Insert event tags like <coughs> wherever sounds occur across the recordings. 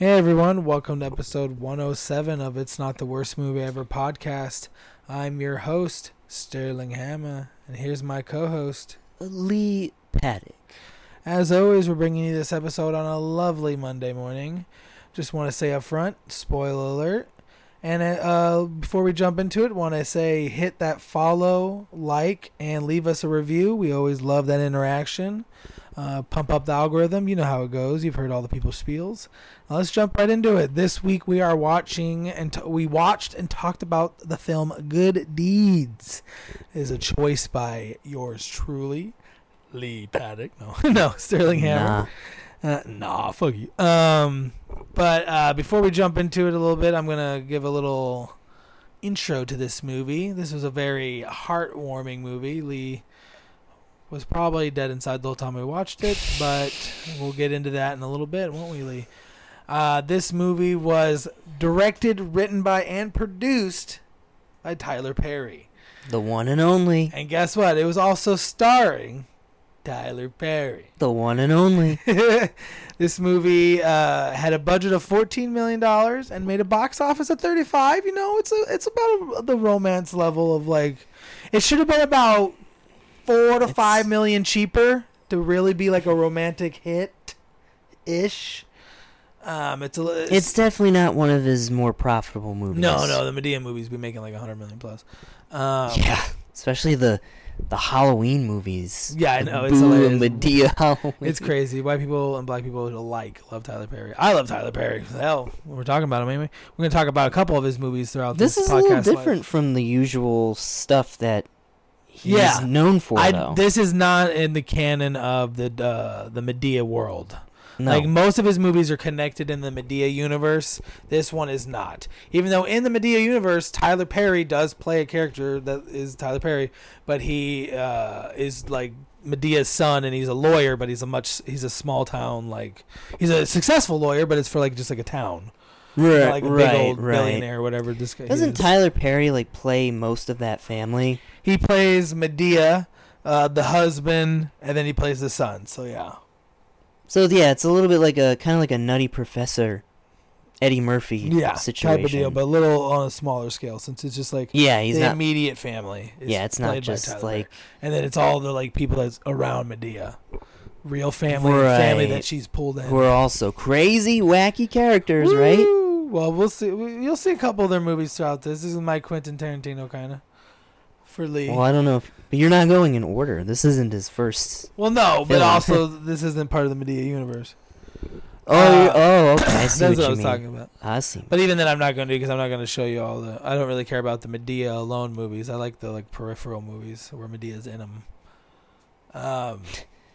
Hey everyone, welcome to episode 107 of It's Not the Worst Movie Ever podcast. I'm your host, Sterling Hammer, and here's my co host. Lee Paddock. As always, we're bringing you this episode on a lovely Monday morning. Just want to say up front, spoiler alert. And uh, before we jump into it, want to say hit that follow, like, and leave us a review. We always love that interaction. Uh, pump up the algorithm. You know how it goes. You've heard all the people's spiels. Now let's jump right into it. This week we are watching and t- we watched and talked about the film Good Deeds. It is a choice by yours truly, Lee Paddock. No, <laughs> no, Sterling Hammer. Nah. Uh, nah, fuck you. Um, but uh, before we jump into it a little bit, I'm gonna give a little intro to this movie. This was a very heartwarming movie. Lee was probably dead inside the whole time we watched it, but we'll get into that in a little bit, won't we, Lee? Uh, this movie was directed, written by, and produced by Tyler Perry. The one and only. And guess what? It was also starring Tyler Perry. The one and only. <laughs> this movie uh, had a budget of fourteen million dollars and made a box office of thirty-five. You know, it's a it's about the romance level of like, it should have been about four to It's- five million cheaper to really be like a romantic hit, ish. Um, it's a it's, It's definitely not one of his more profitable movies. no no the Madea movies be making like a hundred million plus. Um, Yeah. Especially the the Halloween movies. Yeah, I know, it's Boo. Madea Halloween. It's crazy. White people and black people alike love Tyler Perry. I love Tyler Perry. Hell, we're talking about him anyway. We're gonna talk about a couple of his movies throughout this, This is a podcast. little life. different from the usual stuff that he's Yeah. known for, I, though. this is not in the canon of the uh, the Madea world. no. Like most of his movies are connected in the Madea universe. This one is not. Even though in the Madea universe, Tyler Perry does play a character that is Tyler Perry, but he uh, is like Madea's son, and he's a lawyer, but he's a much he's a small town like he's a successful lawyer, but it's for like just like a town, right, like a right, big old right. billionaire, or whatever this guy Doesn't. Tyler Perry like play most of that family? He plays Madea, uh, the husband, and then he plays the son. So yeah. So yeah, it's a little bit like a kind of like a nutty professor, Eddie Murphy yeah, situation. type of deal, but a little on a smaller scale since it's just like yeah, he's the not. immediate family. Yeah, it's not just like and then it's all the like people that's around Madea, real family, and family Right. that she's pulled in. who are also crazy, wacky characters, right? Well, we'll see. we- You'll see a couple of their movies throughout this. This is my Quentin Tarantino kind of for Lee. Well, I don't know if but you're not going in order. This isn't his first. well, no, but Film. also <laughs> this isn't part of the Madea universe. Oh, Uh, oh, okay. I <coughs> see That's what, what, I was mean. talking about. I see. But even then, I'm not going to because I'm not going to show you all the. I don't really care about the Madea alone movies. I like the like peripheral movies where Madea's in them. Um,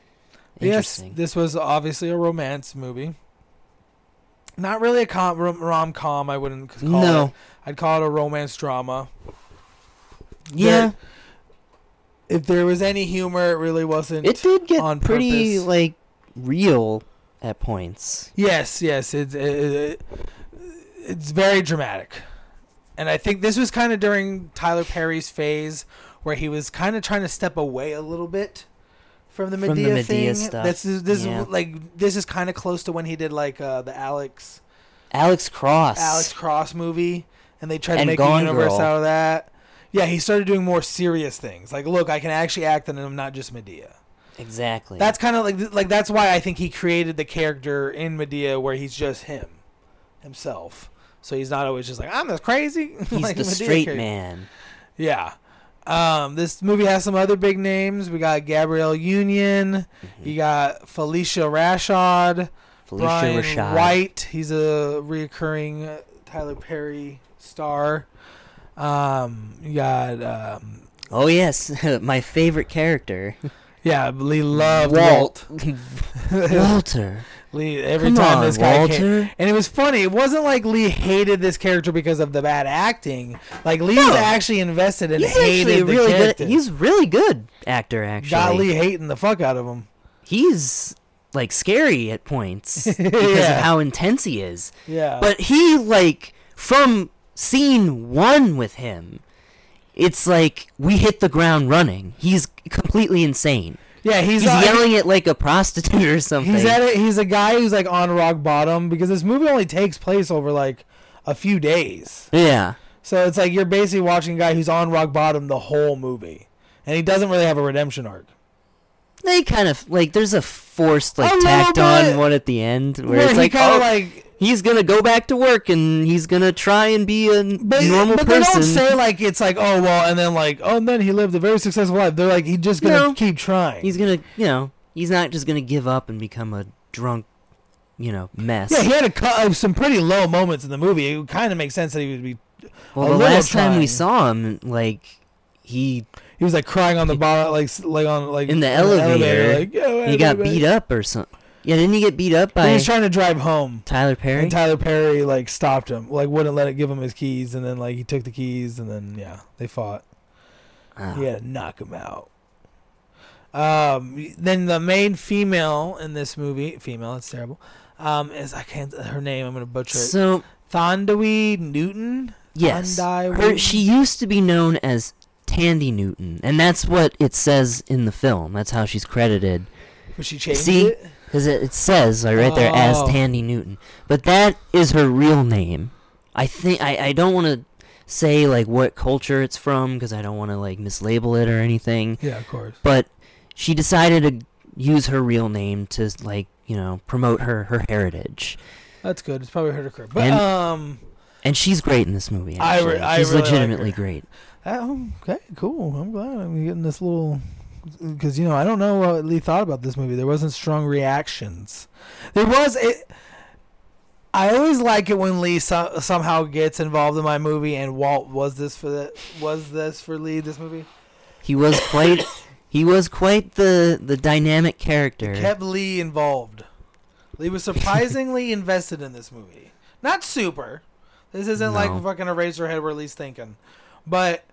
<laughs> yes, this was obviously a romance movie. Not really a com- rom com. I wouldn't call no. it. I'd call it a romance drama. Yeah, If there was any humor, it really wasn't. it did get on pretty purpose. like real at points. Yes, yes, it's it, it, it's very dramatic, and I think this was kind of during Tyler Perry's phase where he was kind of trying to step away a little bit from the From the Madea, thing. stuff, This is this yeah. is like this is kind of close to when he did like uh, the Alex Alex Cross. Alex Cross movie, and they tried to make Gone a universe Girl. out of that. Yeah, he started doing more serious things. Like, look, I can actually act, and I'm not just Madea. Exactly. That's kind of like like that's why I think he created the character in Madea where he's just him, himself. So he's not always just like I'm this crazy. <laughs> he's like the Madea straight character. man. Yeah. Um, this movie has some other big names. We got Gabrielle Union. Mhm. You got Phylicia Rashad. Phylicia Brian Rashad. White. He's a reoccurring uh, Tyler Perry star. Um, you got um, Oh yes, <laughs> my favorite character, <laughs> yeah, Lee loved Walt. Walt. <laughs> Walter. Lee every Come time on, this guy came, Walter. and it was funny. It wasn't like Lee hated this character because of the bad acting. Like Lee's No. actually invested and He's hated actually the really character. good. He's really good actor. Actually, got Lee hating the fuck out of him. he's like scary at points because Yeah. of how intense he is. Yeah, But he like from scene one with him, it's like we hit the ground running. He's completely insane. Yeah, he's, He's uh, yelling at like a prostitute or something. He's at it. He's a guy who's like on rock bottom because this movie only takes place over like a few days. yeah. So it's like you're basically watching a guy who's on rock bottom the whole movie, and he doesn't really have a redemption arc. They kind of like there's a forced like tacked bit. on one at the end where, Where it's like kind oh like, he's gonna go back to work and he's gonna try and be a but, normal but person. they don't say like it's like oh well, and then like oh, and then he lived a very successful life. They're like he's just gonna No. keep trying. he's gonna you know he's not just gonna give up and become a drunk you know mess. yeah, he had a cu- uh, some pretty low moments in the movie. It kind of makes sense that he would be. well, the last time we saw him, like he He was like crying on the bottom, like like on like In the elevator, like, "Yo, he got beat up or something. Yeah, didn't he get beat up He by was trying to drive home. Tyler Perry? And Tyler Perry like stopped him, like wouldn't let it give him his keys, and then like he took the keys, and then yeah, they fought. Oh. He had to knock him out. Um, then the main female in this movie, female, it's terrible. Um, is I can't her name. I'm gonna butcher it. So Thandiwe Newton. yes, her she used to be known as Thandie Newton, and that's what it says in the film. That's how she's credited. Was she changed See? it? Because it, it says like, right there as Oh. Thandie Newton, but that is her real name. I think I, I don't want to say like what culture it's from because I don't want to like mislabel it or anything. Yeah, of course. But she decided to use her real name to like you know promote her her heritage, That's good. It's probably heard her correct. But And- um, and she's great in this movie. I re- Actually. I she's really like legitimately her. great. oh, okay, cool. I'm glad I'm getting this little because you know I don't know what Lee thought about this movie. There wasn't strong reactions. There was it. I always like it when Lee so, somehow gets involved in my movie, and Walt was this for the was this for Lee this movie He was quite he was quite the the dynamic character. It kept Lee involved. Lee was surprisingly <laughs> invested in this movie. Not super. This isn't like No. fucking Eraserhead where Lee's thinking, but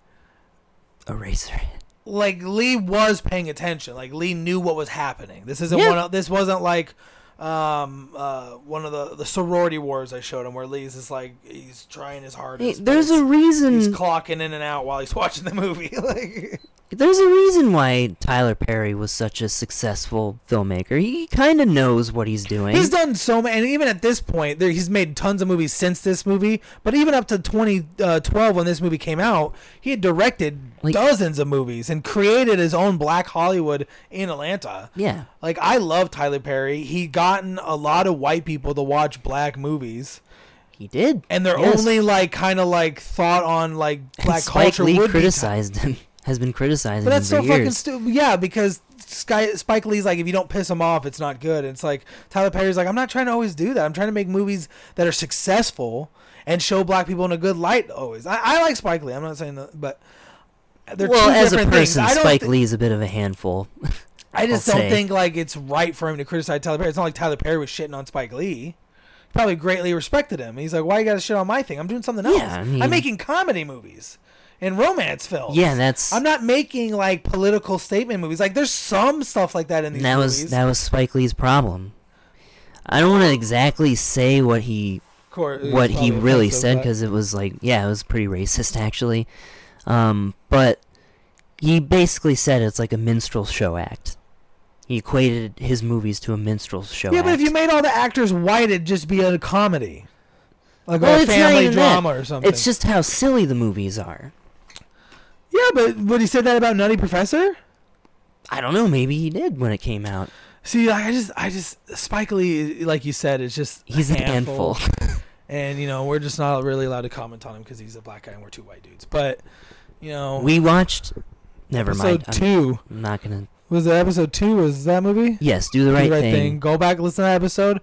Eraser. Like Lee was paying attention. Like Lee knew what was happening. This isn't Yeah. one. Of, this wasn't like um uh one of the the sorority wars I showed him where Lee's is like he's trying his hardest. but there's a reason. he's clocking in and out while he's <laughs> watching the movie. <laughs> like There's a reason why Tyler Perry was such a successful filmmaker. He kind of knows what he's doing. he's done so many, and even at this point, there, he's made tons of movies since this movie. But even up to 2012 uh, when this movie came out, he had directed Like- dozens of movies and created his own Black Hollywood in Atlanta. yeah. Like I love Tyler Perry. He gotten a lot of white people to watch black movies, He did. and they're Yes. only like kind of like thought on like And black Spike culture Lee would criticized him. Has been criticizing but that's so fucking stupid. Yeah, because Sky, Spike Lee's like, if you don't piss him off, it's not good. And it's like Tyler Perry's like, I'm not trying to always do that. I'm trying to make movies that are successful and show black people in a good light. Always, I, I like Spike Lee. I'm not saying that, but they're well, two as different things. person, don't Spike Lee's a bit of a handful. <laughs> I just I'll don't say. think like it's right for him to criticize Tyler Perry. It's not like Tyler Perry was shitting on Spike Lee. He probably greatly respected him. He's like, why you got to shit on my thing? I'm doing something else. Yeah, I mean- I'm making comedy movies and romance films. yeah, that's I'm not making like political statement movies. Like there's some stuff like that in these that movies. was that was Spike Lee's problem. I don't want to exactly say what he course, what he really said because it was like yeah it was pretty racist actually um, but he basically said it's like a minstrel show act he equated his movies to a minstrel show yeah, act but if you made all the actors white, it'd just be a comedy, like Well, a family even that. drama or something. it's just how silly the movies are yeah, but would he say that about Nutty Professor? i don't know maybe he did when it came out See, I just, I just, Spike Lee, like you said, is just he's a an handful <laughs> and you know we're just not really allowed to comment on him because he's a black guy and we're two white dudes. But you know, we watched never episode mind I'm, two I'm not gonna was the episode two was that movie? yes do the right, Do thing. Go back, listen to that episode.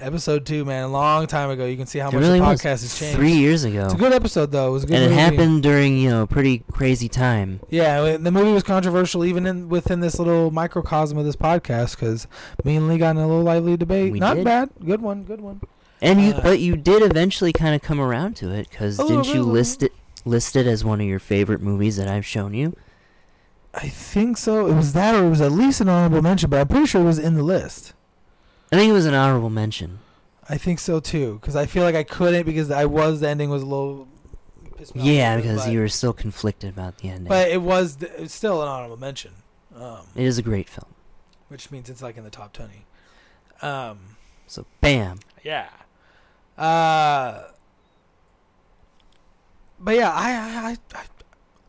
Episode two, man, a long time ago. You can see how it much really the was podcast has changed. three years ago It's a good episode though. It was a good. and it happened during you know a pretty crazy time Yeah, the movie was controversial even in within this little microcosm of this podcast because me and Lee got in a little lively debate. We Not did. bad, good one, good one. And you, Uh, but you did eventually kind of come around to it, because didn't you list it list it as one of your favorite movies that I've shown you? I think so. It was that, or it was at least an honorable mention, but I'm pretty sure it was in the list. I think it was an honorable mention. I think so too, because I feel like I couldn't because I was the ending was a little. pissed me Yeah, because you were still conflicted about the ending. But it was th- it's still an honorable mention. Um, It is a great film. which means it's like in the top twenty. Um, So bam. yeah. Uh, but yeah, I, I, I,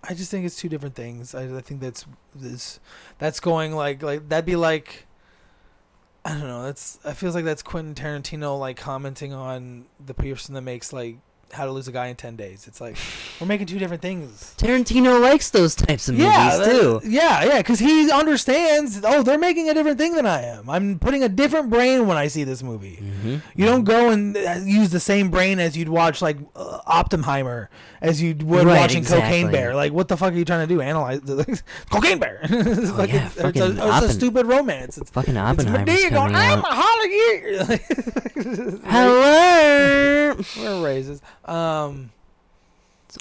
I just think it's two different things. I, I think that's this, that's going like like that'd be like. I don't know. That's. I feels like that's Quentin Tarantino like commenting on the person that makes like How to Lose a Guy in Ten Days. It's like we're making two different things. Tarantino likes those types of movies Yeah, that- too. yeah, yeah, because he understands. Oh, they're making a different thing than I am. I'm putting a different brain when I see this movie. hmm You don't go and uh, use the same brain as you'd watch like uh, Oppenheimer, as you would Right, watching Cocaine. Bear. Like, what the fuck are you trying to do? Analyze <laughs> the Cocaine Bear? <laughs> it's, Oh, like yeah, it's, it's, a, fucking it's a stupid romance. It's, Fucking Madea going, coming I'm out. a Hollywood. <laughs> Hello. We're raises. Um,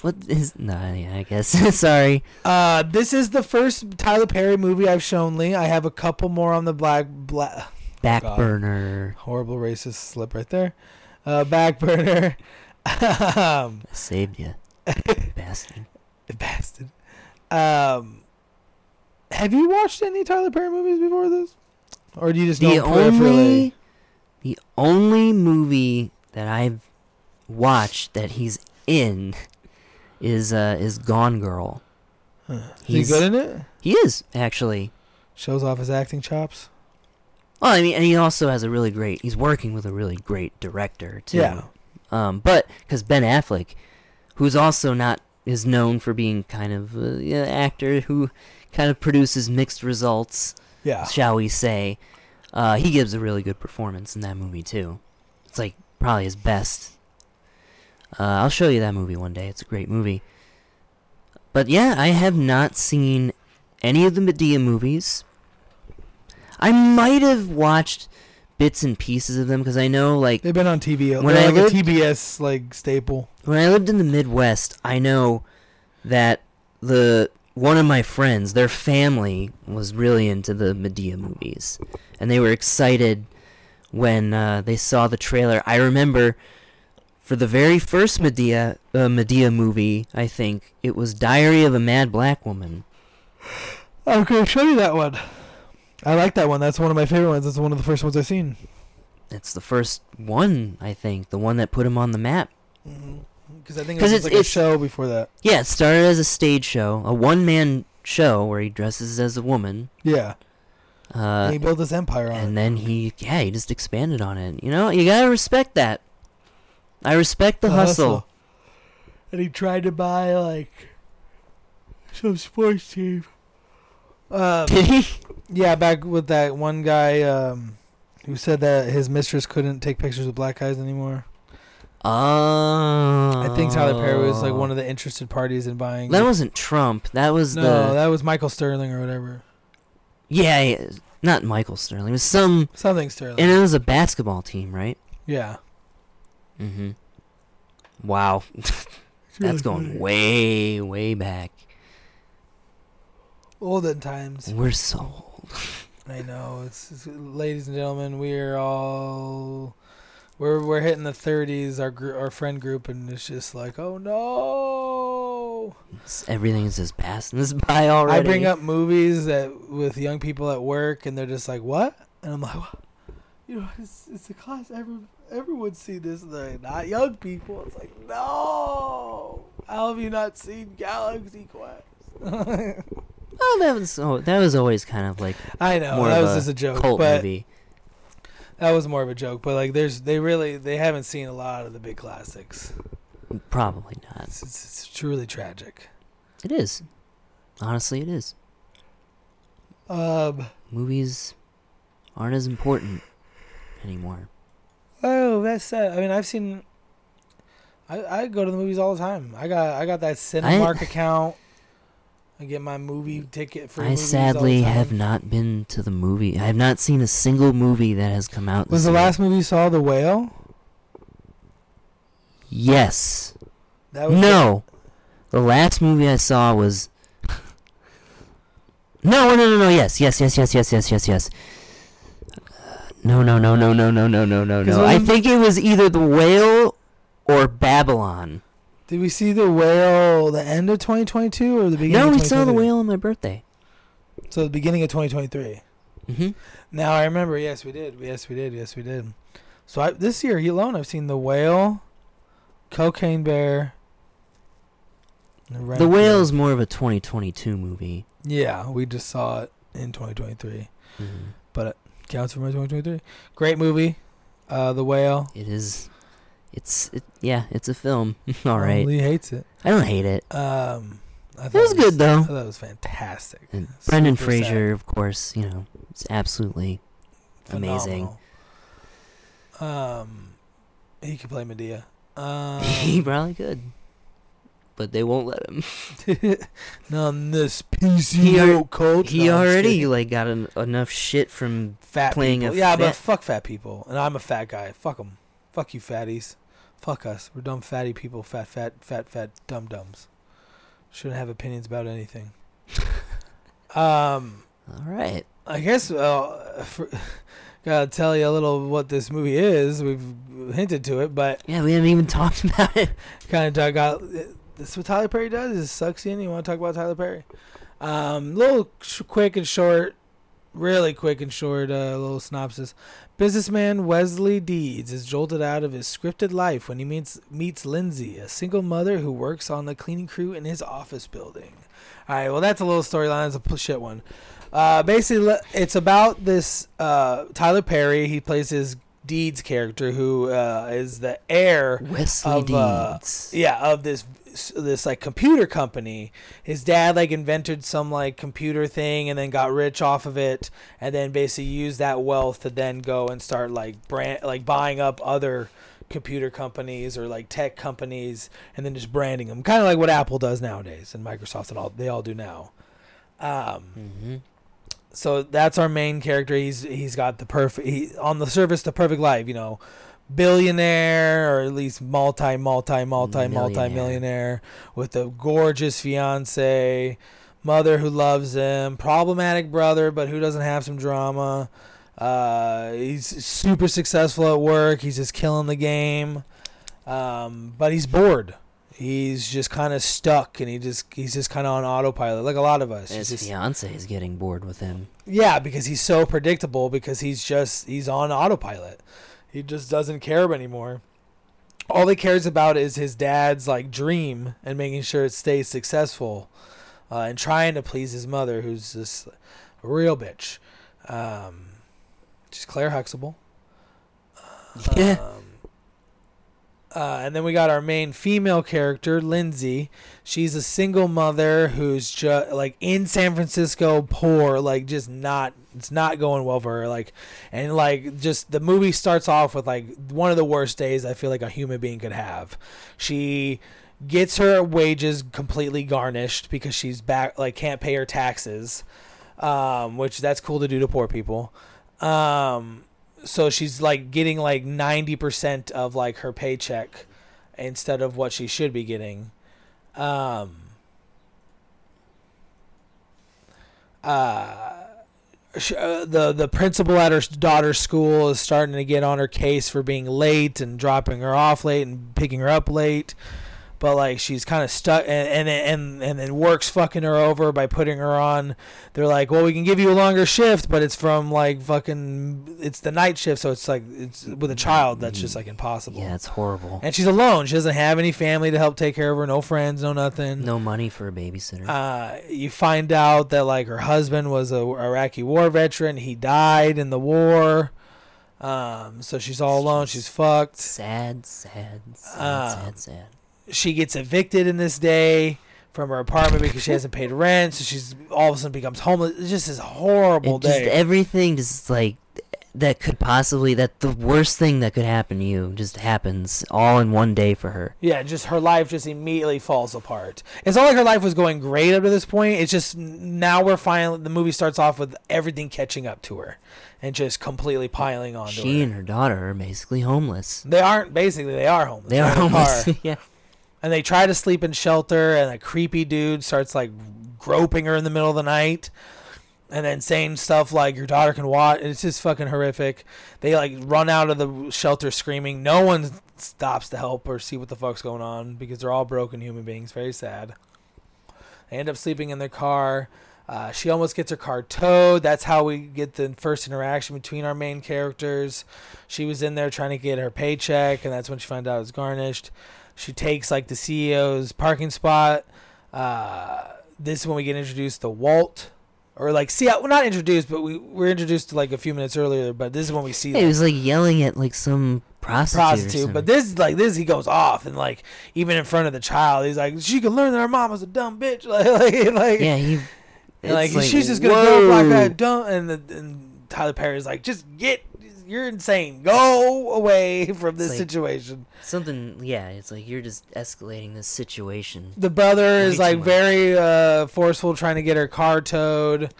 what is? No, yeah, I guess. <laughs> Sorry. uh, this is the first Tyler Perry movie I've shown Lee. I have a couple more on the black black. Back God. burner. Horrible racist slip right there. Uh, back burner. <laughs> um, saved you, <laughs> bastard. bastard. Um, have you watched any Tyler Perry movies before this, or do you just The know only, the only movie that I've watched that he's in is uh is Gone Girl. Huh. Is he He's- good in it? He is actually. Shows off his acting chops. Well, I mean, and he also has a really great. He's working with a really great director too. Yeah. Um, but because Ben Affleck, who's also not is known for being kind of a yeah, actor who kind of produces mixed results, Yeah. shall we say, uh, he gives a really good performance in that movie too. It's like probably his best. Uh, I'll show you that movie one day. It's a great movie. But yeah, I have not seen any of the Madea movies. I might have watched bits and pieces of them because I know like They've been on TV. When I like lived- a TBS like staple. when I lived in the Midwest, I know that the one of my friends, their family was really into the Madea movies, and they were excited when uh, they saw the trailer. I remember for the very first Madea uh, Madea movie, I think it was Diary of a Mad Black Woman. I'm gonna show you that one. I like that one. That's one of my favorite ones. That's one of the first ones I've seen. It's the first one, I think, the one that put him on the map. Because I think it was it's- like a show before that. Yeah, it started as a stage show, a one-man show where he dresses as a woman. Yeah. Uh, and he built his empire on and it. then he yeah he just expanded on it you know you gotta respect that i respect the, hustle. And he tried to buy like some sports team. Um, did he yeah, back with that one guy um, who said that his mistress couldn't take pictures with black guys anymore. oh I think Tyler Perry was like one of the interested parties in buying. that wasn't trump that was no, the that was Michael Sterling or whatever. yeah, yeah not michael sterling it was some Something Sterling. and it was a basketball team right yeah. Mm-hmm wow <laughs> that's going way way back olden times. we're so old <laughs> I know. It's, it's ladies and gentlemen, we are all we're we're hitting the 30s. Our gr- our friend group, and it's just like, oh no. It's- everything's just passing us <laughs> by already I bring up movies that with young people at work, and they're just like, what? And I'm like, what? You know, it's it's a class. Every everyone's seen this. Like, not young people. It's like, no. How have you not seen Galaxy Quest? <laughs> oh that was oh, that was always kind of like I know that was a just a joke, cult but movie that was more of a joke. But like, there's they really they haven't seen a lot of the big classics. probably not It's, it's, it's truly tragic. It is. Honestly, it is. Um. Movies aren't as important anymore. Oh, that's sad. I mean, I've seen. I, I go to the movies all the time. I got I got that Cinemark account. I get my movie ticket for. I sadly the have not been to the movie. I have not seen a single movie that has come out. Was the year. last movie you saw The Whale? Yes. That was No. The last movie I saw was. <laughs> No, no, no, no. Yes, yes, yes, yes, yes, yes, yes, yes. No, no, no, no, no, no, no, no, no, 'Cause no. I wasn't- think it was either The Whale or Babylon. Did we see The Whale the end of 2022 or the beginning? No, of we saw The 2023? Whale on my birthday. So the beginning of 2023. hmm Now I remember. Yes, we did. Yes, we did. Yes, we did. So I, this year alone, I've seen The Whale, Cocaine Bear. and The. Whale is more of a 2022 movie. Yeah, we just saw it in 2023. Mhm. Counts for my 2023. Great movie. Uh, The Whale. It is. It's it, yeah. It's a film. <laughs> All right. Lee hates it. I don't hate it. Um, I It was good I though. thought it was fantastic. And Brendan Super sad. Fraser, of course, you know, it's absolutely amazing. Um, he could play Madea. <laughs> Um, he probably could, but they won't let him. <laughs> None this PC He al- woke. He No, already like got en- enough shit from. fat playing a people. yeah, but fuck fat people, and I'm a fat guy. Fuck them. Fuck you, fatties. Fuck us. We're dumb fatty people. Fat, fat, fat, fat, dumb dumbs. Shouldn't have opinions about anything. <laughs> um, All right. I guess uh, <laughs> for, gotta tell you a little what this movie is. We've hinted to it, but Yeah, we haven't even talked about it. kind of dug is what Tyler Perry does. Is sucks in. You want to talk about Tyler Perry? Um, little sh- quick and short, really quick and short. uh, little synopsis. Businessman Wesley Deeds is jolted out of his scripted life when he meets meets Lindsay, a single mother who works on the cleaning crew in his office building. All right, well that's a little storyline. It's a shit one. Uh, basically, it's about this uh, Tyler Perry. He plays his Deeds character, who uh, is the heir Wesley Of, uh, yeah of this this like computer company. His dad like invented some like computer thing and then got rich off of it and then basically used that wealth to then go and start like brand like buying up other computer companies or like tech companies and then just branding them kind of like what apple does nowadays and microsoft and all they all do now. Um hmm so that's our main character. He's he's got the perfect he on the surface the perfect life, you know, billionaire or at least multi multi multi multi Millionaire. with a gorgeous fiance, mother who loves him, problematic brother but who doesn't have some drama. Uh, he's super successful at work. He's just killing the game, um, but he's bored. He's just kind of stuck, and he just he's just kind of on autopilot, like a lot of us. His just- fiance is getting bored with him. yeah, because he's so predictable because he's just he's on autopilot. He just doesn't care anymore. All he cares about is his dad's like dream and making sure it stays successful, uh, and trying to please his mother, who's this real bitch. Um, she's Claire Huxtable. Yeah. Um, uh, and then we got our main female character, Lindsay. She's a single mother who's just like in San Francisco, poor, like just not. It's not going well for her. Like, and like just the movie starts off with like one of the worst days I feel like a human being could have. She gets her wages completely garnished because she's back like can't pay her taxes, um, which that's cool to do to poor people. Um, so she's like getting like 90% of like her paycheck instead of what she should be getting. Um uh uh, the the principal at her daughter's school is starting to get on her case for being late and dropping her off late and picking her up late but like she's kind of stuck and, and and and then work's fucking her over by putting her on they're like well we can give you a longer shift but it's from like fucking it's the night shift so it's like it's with a child that's just like impossible Yeah, it's horrible. and she's alone she doesn't have any family to help take care of her no friends no nothing No money for a babysitter. uh, you find out that like her husband was a Iraqi war veteran. He died in the war. Um, so she's all alone. She's fucked. sad, sad, sad, Um, sad, sad. She gets evicted in this day from her apartment because she hasn't paid rent. So she's all of a sudden becomes homeless. It's just this horrible It just everything just like that could possibly that the worst thing that could happen to you just happens all in one day for her. Yeah, just her life just immediately falls apart. It's not like her life was going great up to this point. It's just now we're finally the movie starts off with everything catching up to her, and just completely piling on. She her. and her daughter are basically homeless. They aren't basically they are homeless. They They're are homeless. <laughs> yeah. And they try to sleep in shelter, and a creepy dude starts like groping her in the middle of the night, and then saying stuff like "your daughter can watch." It's just fucking horrific. They like run out of the shelter screaming. No one stops to help or see what the fuck's going on because they're all broken human beings. Very sad. They end up sleeping in their car. Uh, she almost gets her car towed. That's how we get the first interaction between our main characters. She was in there trying to get her paycheck, and that's when she found out it was garnished. She takes like the CEO's parking spot. Uh, this is when we get introduced to Walt, or like see, well, not introduced, but we we're introduced to like a few minutes earlier. But this is when we see Yeah, he was like yelling at like some prostitute. prostitute. But this like this he goes off and like even in front of the child, he's like she can learn that her mom was a dumb bitch. <laughs> Like like, like yeah, he. and, like, she's just gonna go up like a dumb. And, the, and Tyler Perry's like, just get, you're insane. Go away <laughs> from this like- situation. Something, yeah. It's like you're just escalating this situation. The brother is like much. very uh, forceful, trying to get her car towed.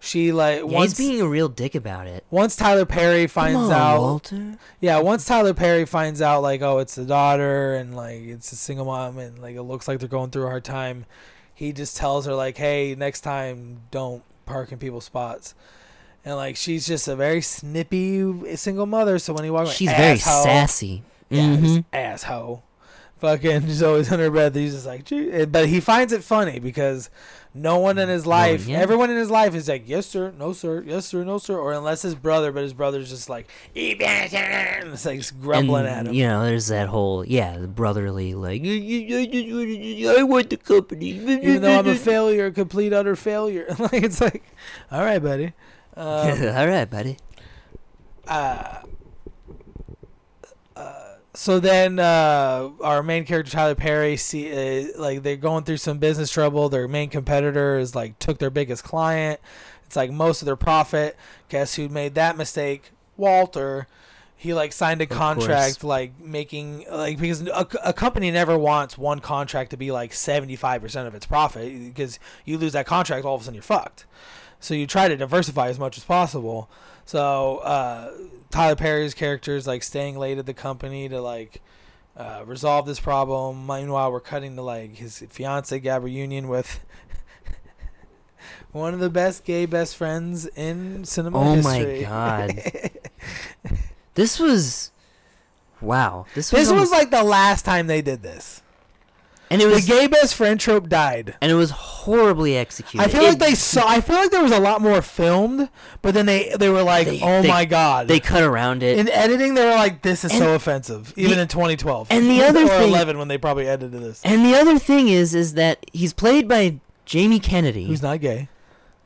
She like Yeah, once he's being a real dick about it. once Tyler Perry finds on, out. Walter. Yeah, once Tyler Perry finds out, like, oh, it's the daughter and like it's a single mom and like it looks like they're going through a hard time, he just tells her like, hey, next time don't park in people's spots. And like she's just a very snippy eh, single mother, so when he walks, She's very sassy. Yeah, hmm just asshole. Fucking <laughs> she's always under breath. He's just like, Gee. Eh, but he finds it funny because no one in mm, his life, yeah. everyone in his life is like, yes sir, no sir, yes sir, no sir, or unless his brother, but his brother's just like, <laughs> it's like grumbling and, at him. You know, there's that whole yeah, the brotherly like "You- you- you just I want the company. Even though I'm a failure, a complete utter failure. <laughs> like it's like, all right, buddy. Um, <laughs> All right, buddy. uh, uh, so then uh, our main character Tyler Perry see uh, like they're going through some business trouble. Their main competitor is like took their biggest client. It's like most of their profit. Guess who made that mistake? Walter. He like signed a contract like making like because a, a company never wants one contract to be like 75% of its profit because you lose that contract all of a sudden you're fucked. So you try to diversify as much as possible. So uh, Tyler Perry's character is like staying late at the company to like uh, resolve this problem. Meanwhile, we're cutting to like his fiance Gabby Union with <laughs> one of the best gay best friends in cinema Oh my. God. <laughs> This was wow. This was this almo- was like the last time they did this. and it was The gay best friend trope died. and it was horribly executed. I feel like they saw. I feel like there was a lot more filmed, but then they they were like, They- "Oh they- my god!" they cut around it. in editing, they were like, "This is so offensive," even the- in 2012. and the other or thing- 11 when they probably edited this. and the other thing is is that he's played by Jamie Kennedy, Who's not gay,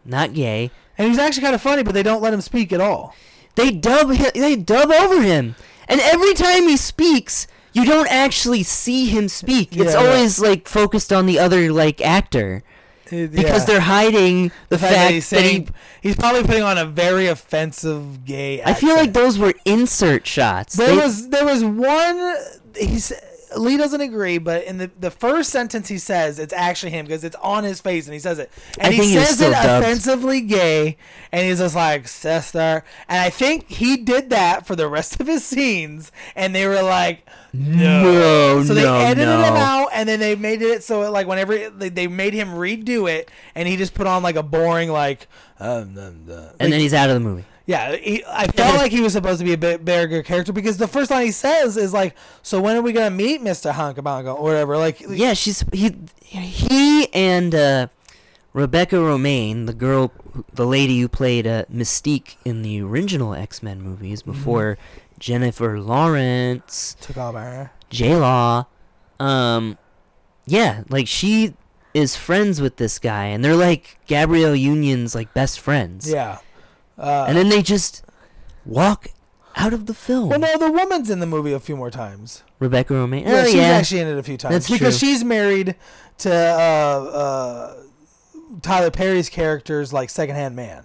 not gay. and he's actually kind of funny, but they don't let him speak at all. They dub hi- they dub over him, and every time he speaks, you don't actually see him speak. It's Yeah, always like focused on the other like actor because yeah. they're hiding the, the fact, fact, that he's that he. he's probably putting on a very offensive gay. I feel like those were insert shots. There They- was there was one. He's Lee doesn't agree, but in the the first sentence he says it's actually him because it's on his face and he says it, and I he says it dubbed. offensively gay, and he's just like sister, and I think he did that for the rest of his scenes, and they were like. No. No, so they no, edited no. him out, and then they made it so it, like whenever they, they made him redo it, and he just put on like a boring like, um, um, uh, and like, then he's out of the movie. Yeah, he, I felt like he was supposed to be a bit bigger character because the first line he says is like, "So when are we gonna meet Mister Hunkabanka or whatever?" Like, Yeah, she's he he and uh, Rebecca Romijn, the girl, the lady who played uh, Mystique in the original X Men movies Mm-hmm. before Jennifer Lawrence, took over. J Law, um, yeah, like she is friends with this guy, and they're like Gabrielle Union's like best friends. Yeah, uh, and then they just walk out of the film. well, no, the woman's in the movie a few more times. Rebecca Romijn. Yeah, oh she's yeah, actually in it a few times That's because true. she's married to uh, uh, Tyler Perry's character's like secondhand man.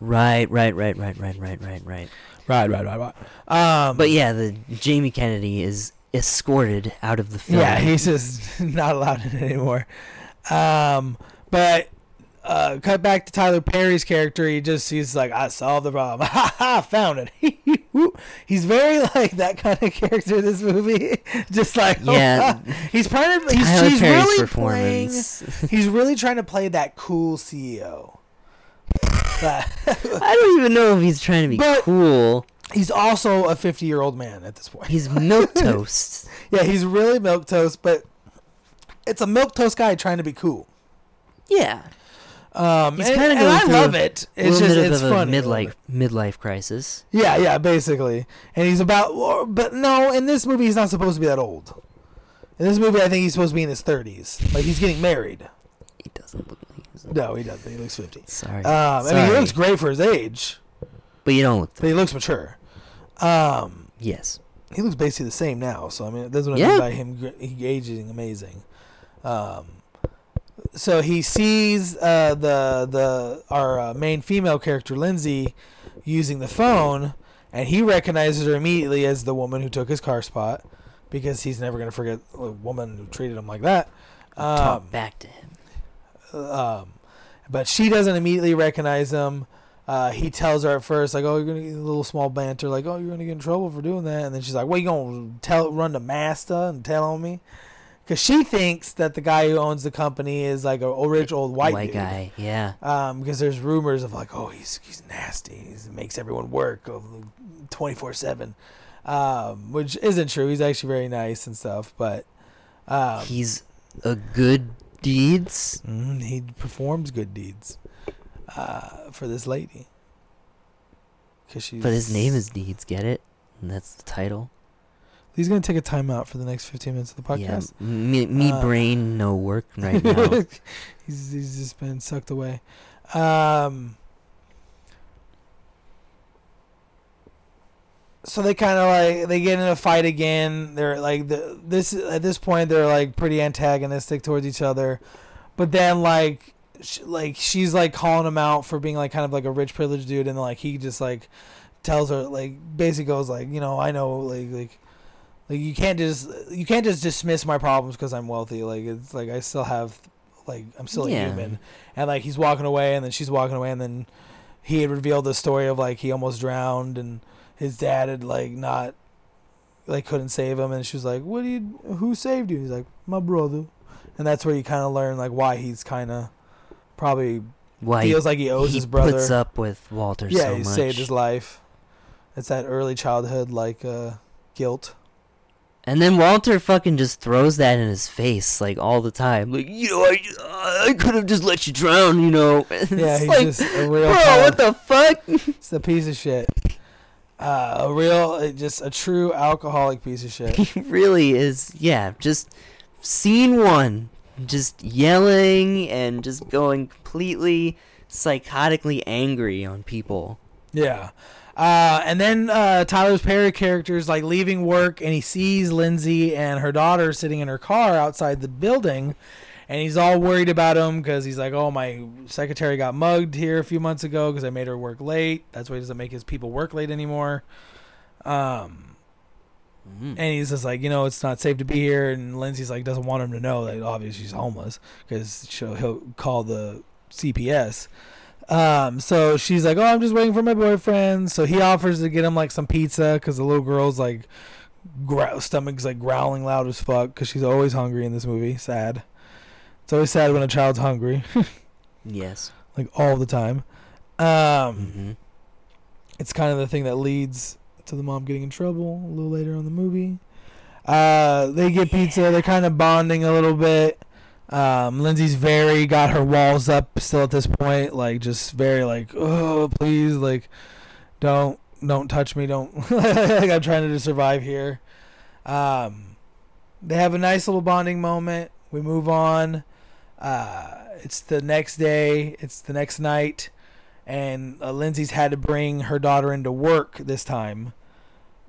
right, right, right, right, right, right, right, right. Right, right, right, right. Um, But yeah, the Jamie Kennedy is escorted out of the film. Yeah, he's just <laughs> not allowed in anymore. Um, but uh, cut back to Tyler Perry's character. He just he's like, I solved the problem. <laughs> Ha ha, found it. <laughs> He's very <laughs> like that kind of character in this movie. just like Yeah. he's trying to. He's, Tyler he's Perry's really playing. He's really trying to play that cool CEO. I don't even know if he's trying to be But- cool. he's also a fifty-year-old man at this point. He's milk toast. Yeah, he's really milk toast, but it's a milk toast guy trying to be cool. Yeah. Um, He's and, kinda and I love it. It's just bit it's of a funny. midlife midlife crisis. Yeah, yeah, basically. And he's about, but no, in this movie he's not supposed to be that old. In this movie, I think he's supposed to be in his thirties. Like he's getting married. He doesn't look like he's No, he doesn't. He looks fifty. Sorry. Um, I mean, he looks great for his age, but you don't look. but he looks mature. Um, yes. he looks basically the same now. So I mean, that's what I mean by him he aging amazing. Um, so he sees uh, the the our uh, main female character Lindsay using the phone, and he recognizes her immediately as the woman who took his car spot, because he's never gonna forget a woman who treated him like that. Um, Talk back to him. um, but she doesn't immediately recognize him. Uh, he tells her at first, like, "Oh, you're gonna get a little small banter, like, oh, you're gonna get in trouble for doing that," and then she's like, "What you gonna tell, run to Master and tell on me?" Because she thinks that the guy who owns the company is like a old- rich old white, dude. guy. Yeah. Um, because there's rumors of like, oh, he's he's nasty. He makes everyone work twenty four seven, um, which isn't true. He's actually very nice and stuff, but um, He's a good deeds. Mhm, he performs good deeds uh, for this lady. Cause she's, But his name is Deeds. Get it? And that's the title. He's gonna take a timeout for the next fifteen minutes of the Yeah. podcast. Me, me Uh, brain no work right now. <laughs> he's he's just been sucked away. Um, so they kind of like they get in a fight again. They're like the this at this point they're like pretty antagonistic towards each other, but then like sh- like she's like calling him out for being like kind of like a rich privileged dude, and like he just like tells her like basically goes like you know I know like like. Like you can't just you can't just dismiss my problems because I'm wealthy. Like it's like I still have, like I'm still Yeah. a human. And like he's walking away, and then she's walking away, and then he had revealed the story of like he almost drowned, and his dad had like not, like couldn't save him, and she was like, "What do you? Who saved you?" He's like, "My brother," and that's where you kind of learn like why he's kind of probably Why he, feels like he owes he his brother. puts up with Walter yeah, so he much. saved his life. It's that early childhood like uh, guilt. And then Walter fucking just throws that in his face like all the time. Like, you know, I, I could have just let you drown, you know. <laughs> Yeah, he's like, just a real. bro, what the fuck? <laughs> It's a piece of shit. Uh, a real, uh, just a true alcoholic piece of shit. <laughs> he really is. Yeah, just scene one, just yelling and just going completely psychotically angry on people. Yeah. Uh, and then uh, Tyler Perry character is like leaving work and he sees Lindsay and her daughter sitting in her car outside the building. And he's all worried about him because he's like, oh, my secretary got mugged here a few months ago because I made her work late. That's why he doesn't make his people work late anymore. Um, Mm. and he's just like, you know, it's not safe to be here. And Lindsay's like, doesn't want him to know that obviously she's homeless because he'll call the CPS. Um, so she's like, oh, I'm just waiting for my boyfriend. So he offers to get him like some pizza because the little girl's like, grow- stomach's like growling loud as fuck because she's always hungry in this movie. Sad. It's always sad when a child's hungry, <laughs> Yes. like all the time. Um, hmm it's kind of the thing that leads to the mom getting in trouble a little later on the movie. Uh, they get pizza. They're kind of bonding a little bit. Um, Lindsay's very got her walls up still at this point, like just very like, oh please, like don't don't touch me, don't <laughs> like I'm trying to survive here. Um, they have a nice little bonding moment. We move on. Uh, it's the next day. It's the next night and uh, Lindsay's had to bring her daughter into work this time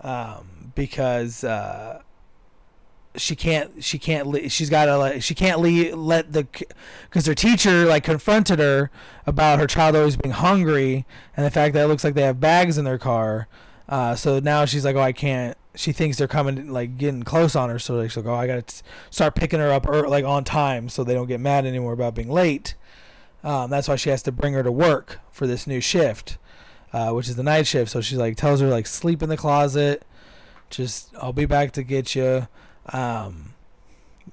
um, because uh, she can't she can't she's got to like she can't le- let the because her teacher like confronted her about her child always being hungry and the fact that it looks like they have bags in their car uh, so now she's like oh I can't she thinks they're coming like getting close on her so like, she'll go I gotta t- start picking her up ear like on time so they don't get mad anymore about being late um, that's why she has to bring her to work for this new shift, uh, which is the night shift. So she like tells her like sleep in the closet. Just I'll be back to get you. Um,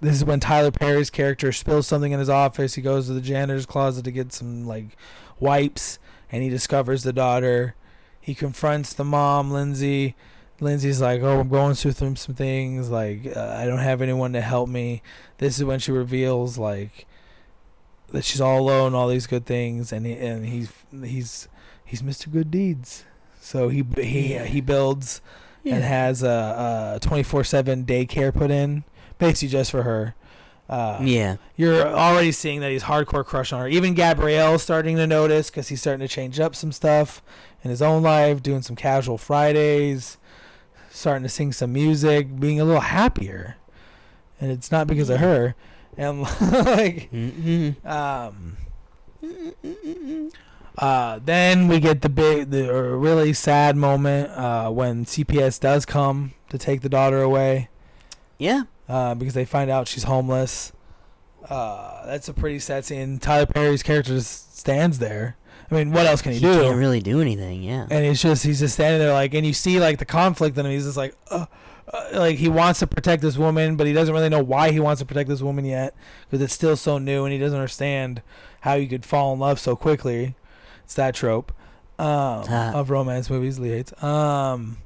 this is when Tyler Perry's character spills something in his office. He goes to the janitor's closet to get some like wipes, and he discovers the daughter. He confronts the mom, Lindsay. Lindsay's like, "Oh, I'm going through some things. Like, uh, I don't have anyone to help me." This is when she reveals like that she's all alone, all these good things, and he, and he's he's he's Mr. Good Deeds. So he he he builds Yeah. and has a twenty four seven daycare put in, basically just for her. Uh, yeah. You're already seeing that he's hardcore crush on her. Even Gabrielle's starting to notice because he's starting to change up some stuff in his own life, doing some casual Fridays, starting to sing some music, being a little happier. And it's not because of her. And <laughs> like, Mm-mm. um, uh, then we get the big, the really sad moment uh, when CPS does come to take the daughter away Yeah. uh, because they find out she's homeless. Uh, that's a pretty sad scene. Tyler Perry's character just stands there. I mean, what else can he, He do? He can't really do anything. Yeah. and it's just he's just standing there like, and you see like the conflict in him. He's just like, uh, uh, like he wants to protect this woman, but he doesn't really know why he wants to protect this woman yet because it's still so new, and he doesn't understand how you could fall in love so quickly. It's that trope um, of romance movies. Lee hates. Um,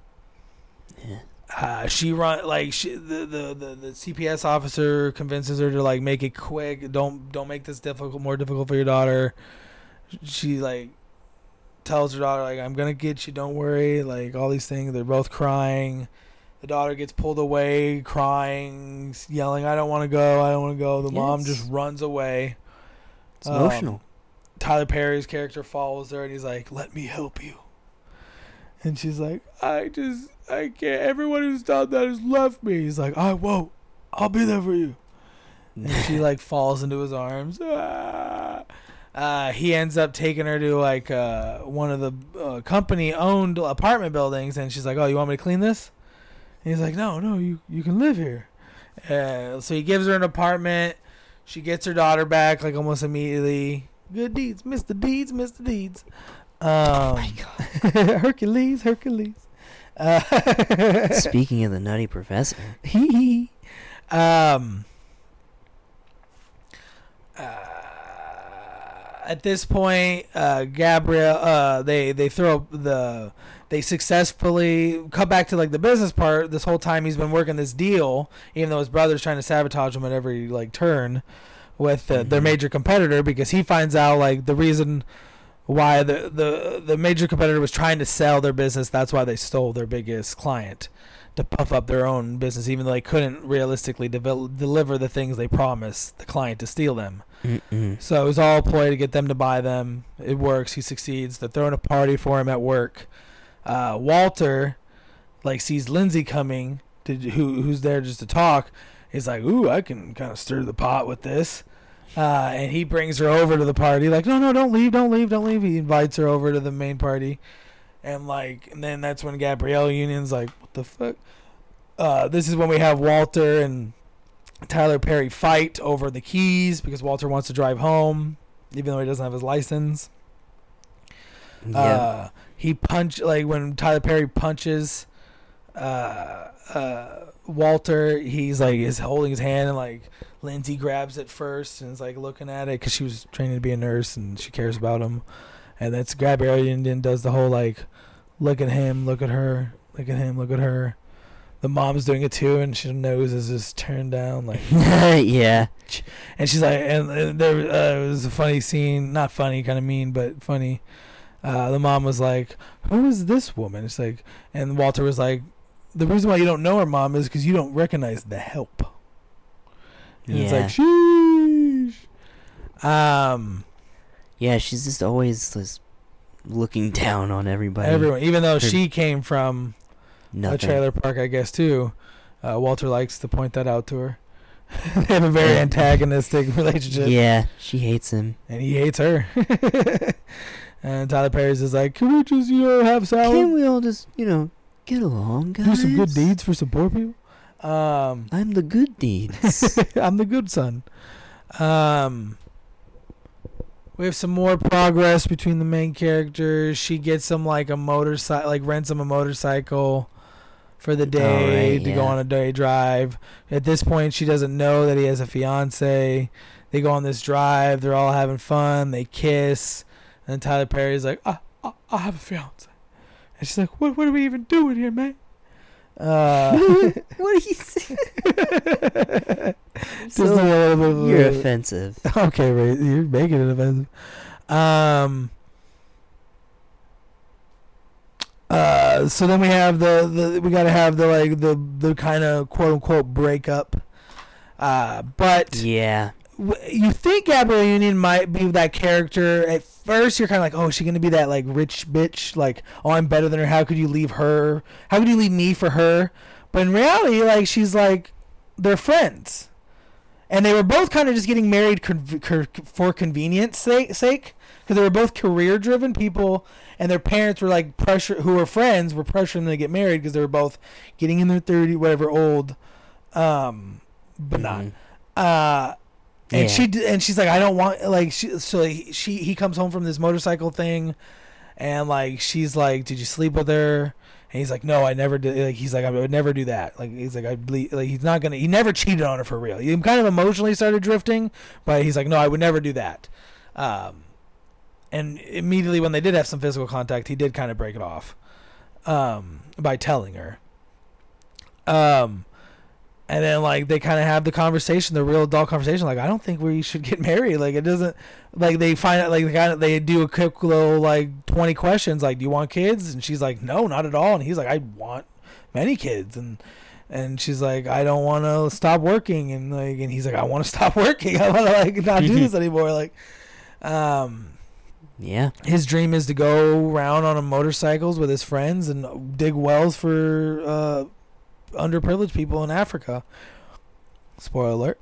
yeah. uh, she run like she, the, the the the CPS officer convinces her to like make it quick. Don't don't make this difficult more difficult for your daughter. She like tells her daughter like I'm gonna get you. Don't worry. Like all these things. They're both crying. The daughter gets pulled away, crying, yelling, "I don't want to go. I don't want to go." The mom just runs away. It's Um, emotional. Tyler Perry's character follows her and he's like, "Let me help you." And she's like, "I just I can't. Everyone who's done that has left me." He's like, "I won't. I'll be there for you." And she <laughs> like falls into his arms. Ah. Uh, he ends up taking her to like uh, one of the uh, company-owned apartment buildings, and she's like, "Oh, you want me to clean this?" And he's like, "No, no, you you can live here." Uh, so he gives her an apartment. She gets her daughter back like almost immediately. Good deeds, Mr. Deeds, Mr. Deeds. Um, oh my god. <laughs> Hercules, Hercules. Uh, <laughs> Speaking of the Nutty Professor. <laughs> Hee. Um. Uh, at this point, uh, Gabriel, uh, they they throw the, they successfully cut back to like the business part. This whole time he's been working this deal, even though his brother's trying to sabotage him at every like turn, with uh, their Mhm. major competitor because he finds out like the reason why the, the the major competitor was trying to sell their business. That's why they stole their biggest client to puff up their own business, even though they couldn't realistically devel- deliver the things they promised the client to steal them. Mm-mm. So it was all a ploy to get them to buy them. It works. He succeeds. They're throwing a party for him at work. Uh, Walter, like, sees Lindsay coming, to, who who's there just to talk. He's like, "Ooh, I can kind of stir the pot with this." Uh, and he brings her over to the party. Like, no, no, don't leave, don't leave, don't leave. He invites her over to the main party, and like, and then that's when Gabrielle Union's like, "What the fuck?" Uh, this is when we have Walter and Tyler Perry fight over the keys because Walter wants to drive home, even though he doesn't have his license. Yeah. Uh, he punch like when Tyler Perry punches uh, uh, Walter. He's like is holding his hand and like Lindsay grabs it first and is like looking at it because she was training to be a nurse and she cares about him. And that's Gabrielle Union does the whole like look at him, look at her, look at him, look at her. The mom's doing it too, and she nose is just turned down like <laughs> yeah. and she's like, and, and there uh, it was a funny scene, not funny, kind of mean, but funny. Uh, the mom was like, "Who is this woman?" It's like, and Walter was like, "The reason why you don't know her, mom, is because you don't recognize the help." And it's like, sheesh. Um, Yeah, she's just always just looking down on everybody. everyone, even though Her- she came from Nothing. a trailer park, I guess too. Uh, Walter likes to point that out to her. <laughs> they have a very antagonistic <laughs> relationship. Yeah, she hates him. and he hates her. <laughs> and Tyler Perry's is like, can we just, you know, have salad, Can't we all just, you know, get along, guys? do some good deeds for some poor people? Um, I'm the good deeds. <laughs> I'm the good son. Um, we have some more progress between the main characters. She gets him like a motorcycle, like rents him a motorcycle for the day right, to go on a day drive. At this point, she doesn't know that he has a fiance. They go on this drive. They're all having fun. They kiss. And Tyler Perry's like, I, I, I have a fiance. And she's like, what, what are we even doing here, man? Uh, <laughs> <laughs> what are you saying? <laughs> So, doing a little bit of You're offensive. Okay, Ray, you're making it offensive. Um. Uh, so then we have the, the we gotta have the like the the kind of quote unquote breakup. Uh, but Yeah. You think Gabrielle Union might be that character at first. You're kind of like, oh, is she gonna be that like rich bitch? Like, oh, I'm better than her. How could you leave her? How could you leave me for her? But in reality, like, she's like, they're friends, and they were both kind of just getting married con- cur- for convenience sake, sake, because they were both career driven people, and their parents were like pressure, who were friends, were pressuring them to get married because they were both getting in their thirty, whatever, old, um, but not. Mhm. Uh, and Yeah. she and she's like, I don't want like she. So he, she he comes home from this motorcycle thing, and like she's like, Did you sleep with her? And he's like, No, I never did. Like he's like, I would never do that. Like he's like, I believe like he's not gonna. He never cheated on her for real. He kind of emotionally started drifting, but he's like, No, I would never do that. Um, and immediately when they did have some physical contact, he did kind of break it off, um, by telling her. Um, and then like they kind of have the conversation, the real adult conversation. Like I don't think we should get <laughs> married. Like it doesn't. Like they find out like they kind of they do a quick little like twenty questions. Like, do you want kids? And she's like, no, not at all. And he's like, I want many kids. And and she's like, I don't want to stop working. And like and he's like, I want to <laughs> stop working. I want to like not do this <laughs> anymore. Like, um Yeah. his dream is to go around on a motorcycles with his friends and dig wells for uh, underprivileged people in Africa. Spoiler alert.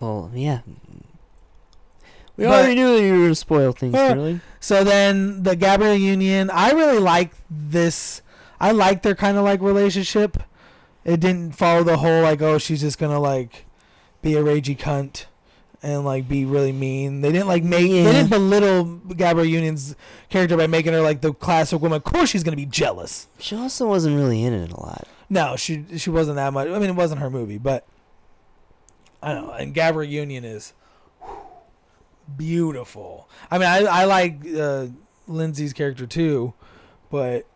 Well, yeah. We But- already knew that you were gonna spoil things, Uh, really. So then the Gabrielle Union, I really like this. I like their kind of like relationship. It didn't follow the whole like, oh, she's just gonna like be a ragey cunt and like be really mean. They didn't like make Yeah. they didn't belittle Gabrielle Union's character by making her like the classic woman. Of course, she's gonna be jealous. She also wasn't really in it a lot. No, she she wasn't that much. I mean, it wasn't her movie, but I don't know. And Gabrielle Union is beautiful. I mean, I I like uh, Lindsay's character too, but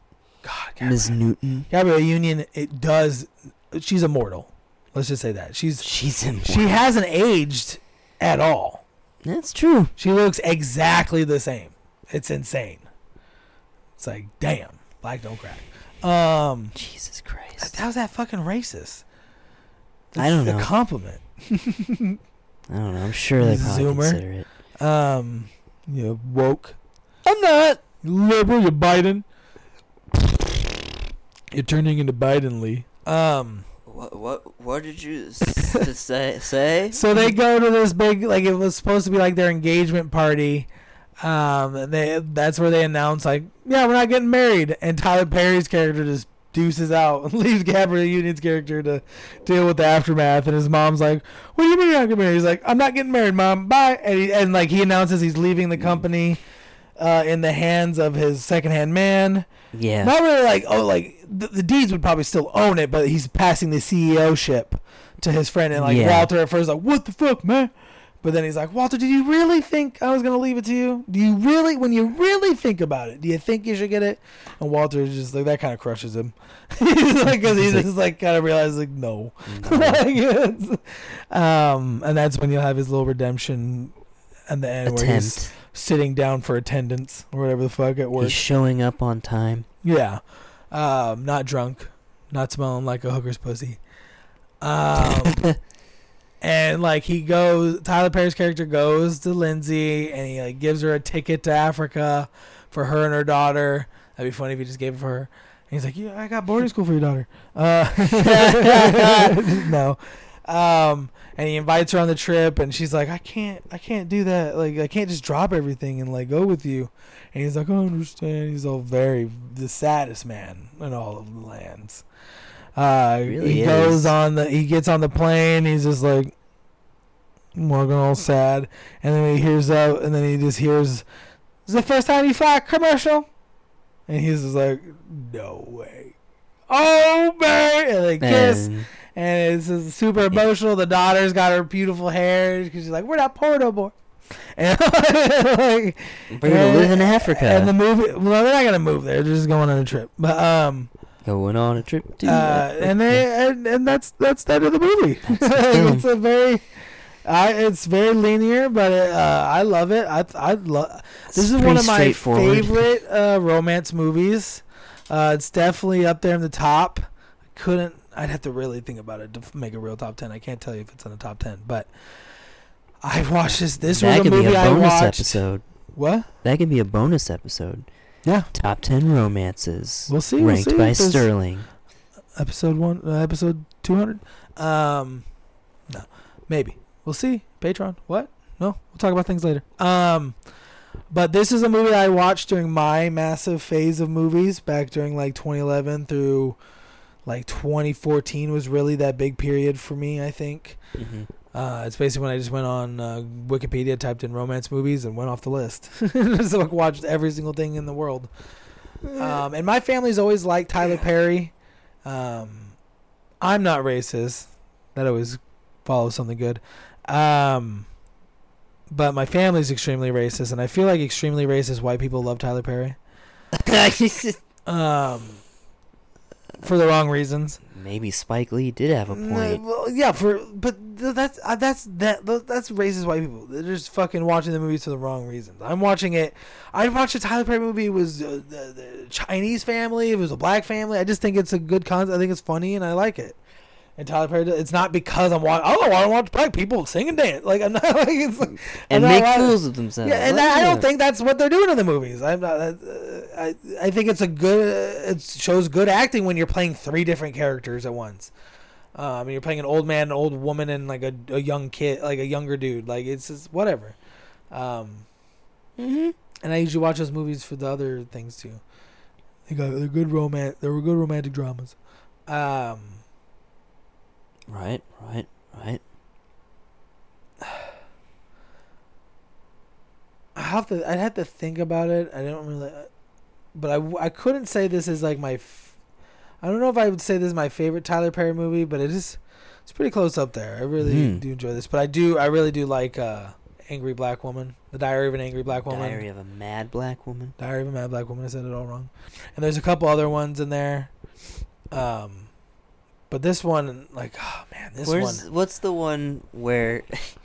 God, Gabrielle, Ms. Newton. Gabrielle Union, it does. She's immortal. Let's just say that she's She's in. she hasn't aged at all. That's true. She looks exactly the same. It's insane. It's like, damn, black don't crack. Um. Jesus Christ. How's that fucking racist? I don't know. A compliment. <laughs> I don't know. I'm sure they probably Zoomer. consider it. Um, you know, woke. I'm not liberal. You're Biden. You're turning into Biden Lee. Um, What what what did you s- <laughs> say say? so they go to this big, like it was supposed to be like their engagement party. Um, and they that's where they announce like, yeah, we're not getting married, and Tyler Perry's character just deuces out and <laughs> leaves Gabrielle Union's character to deal with the aftermath. And his mom's like, "What do you mean you're not getting married?" He's like, "I'm not getting married, mom. Bye." And, he, and like he announces he's leaving the company uh, in the hands of his secondhand man. Yeah. Not really like oh like the, the deeds would probably still own it, but he's passing the CEO ship to his friend. And like Yeah. Walter at first like, "What the fuck, man?" But then he's like, Walter, did you really think I was gonna leave it to you? Do you really, when you really think about it, do you think you should get it? And Walter is just like that, kind of crushes him. <laughs> he's like, because he He's just like kind of realizes like, no. No. <laughs> Like, it's- um, and that's when you'll have his little redemption And the end where he's Attempt. Sitting down for attendance or whatever the fuck at work. He's showing up on time. Yeah. Um, not drunk, not smelling like a hooker's pussy. Um, <laughs> and like he goes, Tyler Perry's character goes to Lindsay and he like gives her a ticket to Africa for her and her daughter. That'd be funny if he just gave it for her. And he's like, "Yeah, I got boarding school for your daughter." Uh, <laughs> <laughs> no. Um, and he invites her on the trip, and she's like, "I can't, I can't do that. Like, I can't just drop everything and like go with you." And he's like, "I understand." He's all very the saddest man in all of the lands. Uh, Really he is. goes on the, he gets on the plane. He's just like, Morgan all sad, and then he hears out, and then he just hears, "This is the first time you fly a commercial," and he's just like, "No way." Oh man! And they kiss, and it's super emotional. The daughter's got her beautiful hair because she's like, "We're not poor no more." <laughs> And like, we're gonna live in Africa. and the movie, well, they're not gonna move there. They're just going on a trip. But um, Going on a trip to. uh, and they and, and that's that's the end of the movie. <laughs> it's a very, I it's very linear, but it, uh, I love it. I I love. This is one of my favorite uh, romance movies. Uh, it's definitely up there in the top. I Couldn't I'd have to really think about it to make a real top ten. I can't tell you if it's in the top ten, but I <laughs> watched this. This that was a could movie be a I watched. episode. What? That could be a bonus episode. Yeah, Top ten romances. We'll see, we'll Ranked see by Sterling. episode one, uh, episode two hundred. Um, no, maybe we'll see. Patreon. What? No, we'll talk about things later. Um, but this is a movie I watched during my massive phase of movies back during like 2011 through like 2014 was really that big period for me. I think. hmm Uh, it's basically when I just went on uh, Wikipedia, typed in romance movies, and went off the list. <laughs> so I watched every single thing in the world. Um, and my family's always liked Tyler Perry. Um, I'm not racist. That always follows something good. Um, but my family's extremely racist, and I feel like extremely racist white people love Tyler Perry. <laughs> Um, for the wrong reasons. Maybe Spike Lee did have a point. well, yeah, for but th- that's uh, that's that th- that's racist white people. They're just fucking watching the movies for the wrong reasons. I'm watching it. I watched a Tyler Perry movie. It was uh, the, the Chinese family. It was a black family. I just think it's a good concept. I think it's funny and I like it. And Tyler Perry, it's not because I'm watching. Oh, I want to watch black people sing and dance. Like I'm not <laughs> like it's like, and I'm make fools of themselves. yeah, and I don't think that's what they're doing in the movies. I'm not. Uh, I I think it's a good. It shows good acting when you're playing three different characters at once. Um, you're playing an old man, an old woman, and like a, a young kid, like a younger dude. Like it's just whatever. Um, hmm and I usually watch those movies for the other things too. They got they're good romance. They were good romantic dramas. Um, Right, right, right. <sighs> I have to. I'd have to think about it. I don't really, but I, I couldn't say this is like my. F- I don't know if I would say this is my favorite Tyler Perry movie, but it is. It's pretty close up there. I really Mhm. do enjoy this, but I do. I really do like uh, Angry Black Woman, The Diary of an Angry Black Woman, Diary of a Mad Black Woman. Diary of a Mad Black Woman. I said it all wrong. And there's a couple other ones in there. Um, but this one, like, oh man, this Where's one. what's the one where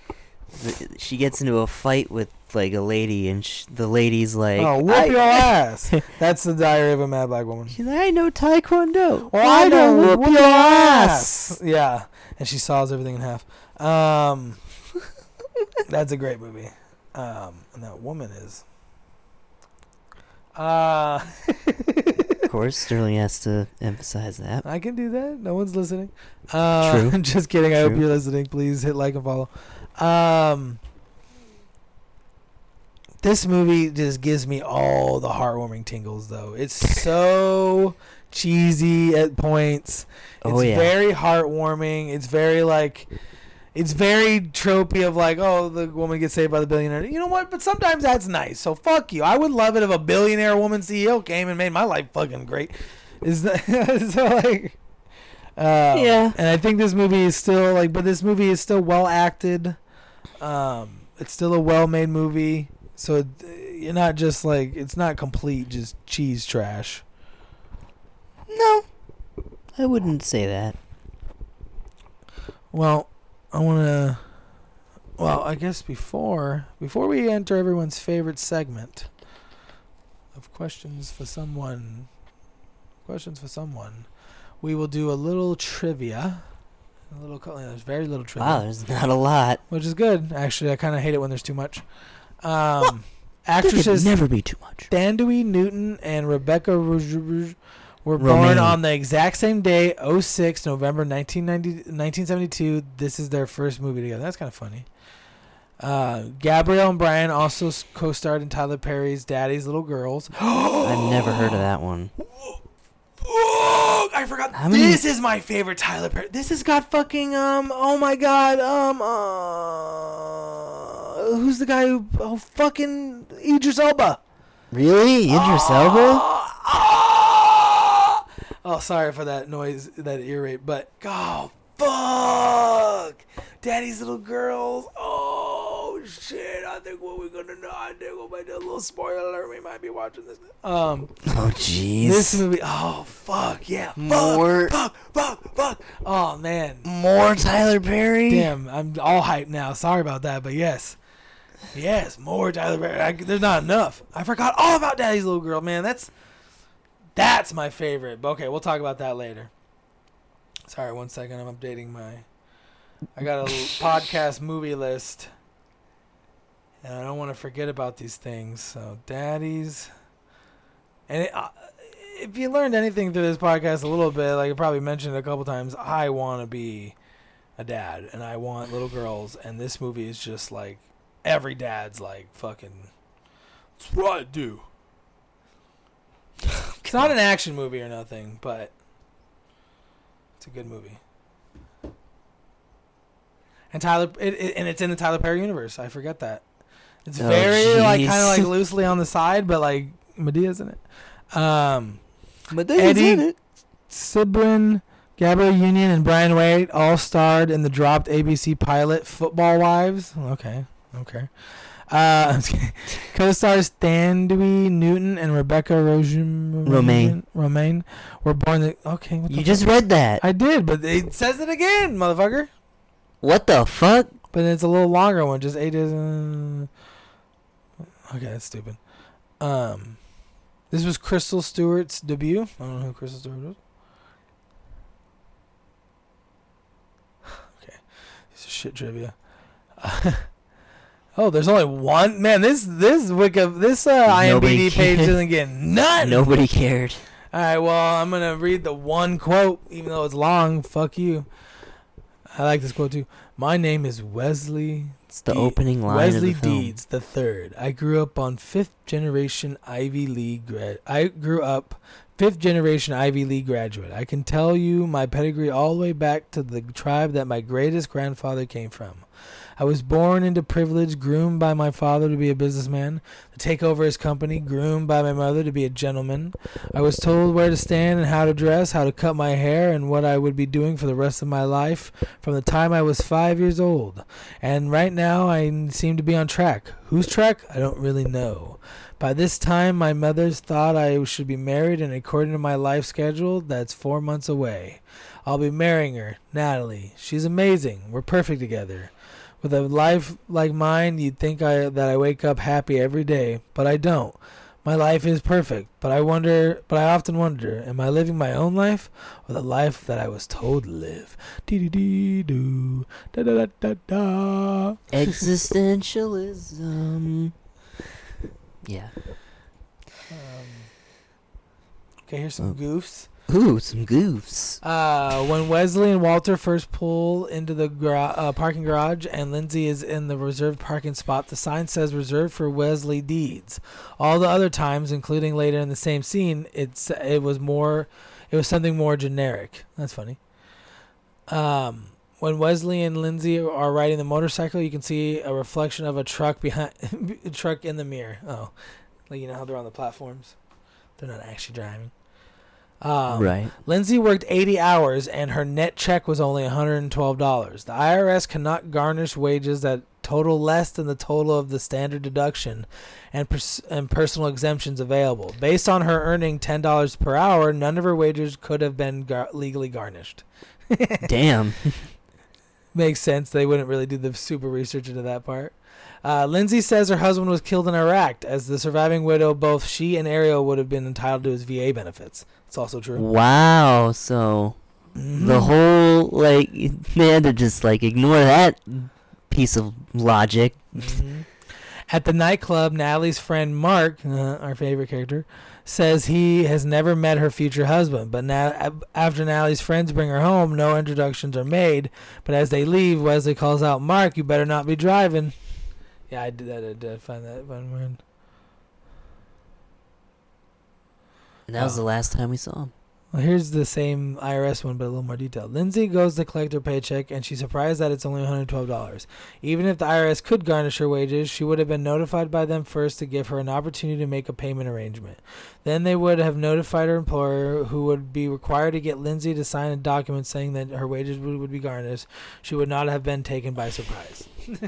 <laughs> the, she gets into a fight with like a lady and sh- the lady's like, Oh, whoop I- your <laughs> ass! That's the Diary of a Mad Black Woman. She's like, I know Taekwondo. Well, I don't know, whoop your ass? Yeah, and she saws everything in half. Um, <laughs> that's a great movie. Um, and that woman is. Uh, Of course, Sterling has to emphasize that. I can do that. No one's listening. Uh, True. <laughs> Just kidding. I hope you're listening. Please hit like and follow. Um, this movie just gives me all the heartwarming tingles, though. It's <laughs> so cheesy at points. It's Oh, yeah. very heartwarming. It's very like it's very tropey of like, oh, the woman gets saved by the billionaire. You know what? But sometimes that's nice. So fuck you. I would love it if a billionaire woman CEO came and made my life fucking great. Is that <laughs> so like uh, Yeah. And I think this movie is still like but this movie is still well acted. Um it's still a well made movie. So it, you're not just like it's not complete just cheese trash. No, I wouldn't say that. Well, I want to. Well, I guess before before we enter everyone's favorite segment of questions for someone, questions for someone, we will do a little trivia. A little, there's very little trivia, Wow, there's not a lot. which is good. Actually, I kind of hate it when there's too much. Um, There could actresses never be too much. Thandiwe Newton and Rebecca Rouge were born on the exact same day, 06 November 1990, 1972. This is their first movie together. That's kind of funny. Uh, Gabrielle and Brian also s- co-starred in Tyler Perry's Daddy's Little Girls. <gasps> I've never heard of that one. I forgot. How many- This is my favorite Tyler Perry. This has got fucking um. Oh my god. Um. Uh, who's the guy who? Oh fucking Idris Elba. Really, Idris Elba? Ah! Oh, sorry for that noise, that ear rape, but oh fuck, Daddy's little girls. Oh shit! I think what we're gonna know. I think we'll make a little spoiler alert. We might be watching this. Um, Oh jeez. this movie. Oh fuck yeah! Fuck, More- Fuck! Fuck! Fuck! Oh man! More Tyler Perry. Damn, I'm all hyped now. Sorry about that, but yes, yes, more Tyler Perry. I, there's not enough. I forgot all about Daddy's Little Girl, man. That's that's my favorite. But okay, we'll talk about that later. Sorry, one second. I'm updating my. I got a <laughs> podcast movie list, and I don't want to forget about these things. So, daddies, and it, uh, if you learned anything through this podcast a little bit, like I probably mentioned it a couple times, I want to be a dad and I want little girls and this movie is just like every dad's like fucking that's what I do. It's not an action movie or nothing, but it's a good movie. And Tyler it, it, and it's in the Tyler Perry universe. I forget that. It's Oh, very like kind of like loosely on the side, but like Madea's in it. Um But Eddie- Cibrian, Gabrielle Union, and Brian White all starred in the dropped ABC pilot Football Wives. Okay, okay. Uh, <laughs> I'm just kidding. co-stars Thandiwe Newton and Rebecca Romijn. Romijn. Romijn were born. The, okay, You just read that. I did, but it says it again, motherfucker. What the fuck? But it's a little longer one, just eight days. Uh, okay, that's stupid. Um, this was Crystal Stewart's debut. I don't know who Crystal Stewart was. <sighs> okay, this is shit trivia. <laughs> oh, there's only one man. This this Wiki this uh, IMDb Nobody page cared. doesn't get none. Nobody cared. All right, well, I'm gonna read the one quote, even though it's long. Fuck you. I like this quote too. My name is Wesley. It's the De- opening line Wesley of the film. Deeds the third. I grew up on fifth generation Ivy League grad. I grew up fifth generation Ivy League graduate. I can tell you my pedigree all the way back to the tribe that my greatest grandfather came from. I was born into privilege, groomed by my father to be a businessman, to take over his company, groomed by my mother to be a gentleman. I was told where to stand and how to dress, how to cut my hair, and what I would be doing for the rest of my life from the time I was five years old. And right now, I seem to be on track. Whose track? I don't really know. By this time, my mother's thought I should be married, and according to my life schedule, that's four months away. I'll be marrying her, Natalie. She's amazing. We're perfect together. With a life like mine, you'd think I, that I wake up happy every day, but I don't. My life is perfect, but I wonder, but I often wonder, am I living my own life or the life that I was told to live? Dee dee dee doo, da da da da da. Existentialism. Yeah. Um, okay, here's some Oh. goofs. Ooh, some goofs. Uh, when Wesley and Walter first pull into the gra- uh, parking garage and Lindsay is in the reserved parking spot, the sign says reserved for Wesley Deeds. All the other times, including later in the same scene, it's it was more, it was something more generic. That's funny. Um, when Wesley and Lindsay are riding the motorcycle, you can see a reflection of a truck behind, <laughs> a truck in the mirror. Oh, like you know how they're on the platforms, they're not actually driving. Um, right. Lindsay worked 80 hours and her net check was only $112. The IRS cannot garnish wages that total less than the total of the standard deduction and, pers- and personal exemptions available. Based on her earning $10 per hour, none of her wages could have been gar- legally garnished. <laughs> Damn. <laughs> Makes sense. They wouldn't really do the super research into that part. Uh, Lindsay says her husband was killed in Iraq. As the surviving widow, both she and Ariel would have been entitled to his VA benefits. It's also true. Wow. So the Mhm. whole like they had to just like ignore that piece of logic. Mhm. At the nightclub, Natalie's friend Mark, uh, <laughs> our favorite character, says he has never met her future husband. But now, after Natalie's friends bring her home, no introductions are made. But as they leave, Wesley calls out, "Mark, you better not be driving." Yeah, I did that. I did find that fun And that was Oh. the last time we saw him. Well, here's the same IRS one, but a little more detailed. Lindsay goes to collect her paycheck, and she's surprised that it's only $112. Even if the IRS could garnish her wages, she would have been notified by them first to give her an opportunity to make a payment arrangement. Then they would have notified her employer, who would be required to get Lindsay to sign a document saying that her wages would, would be garnished. She would not have been taken by surprise. <laughs>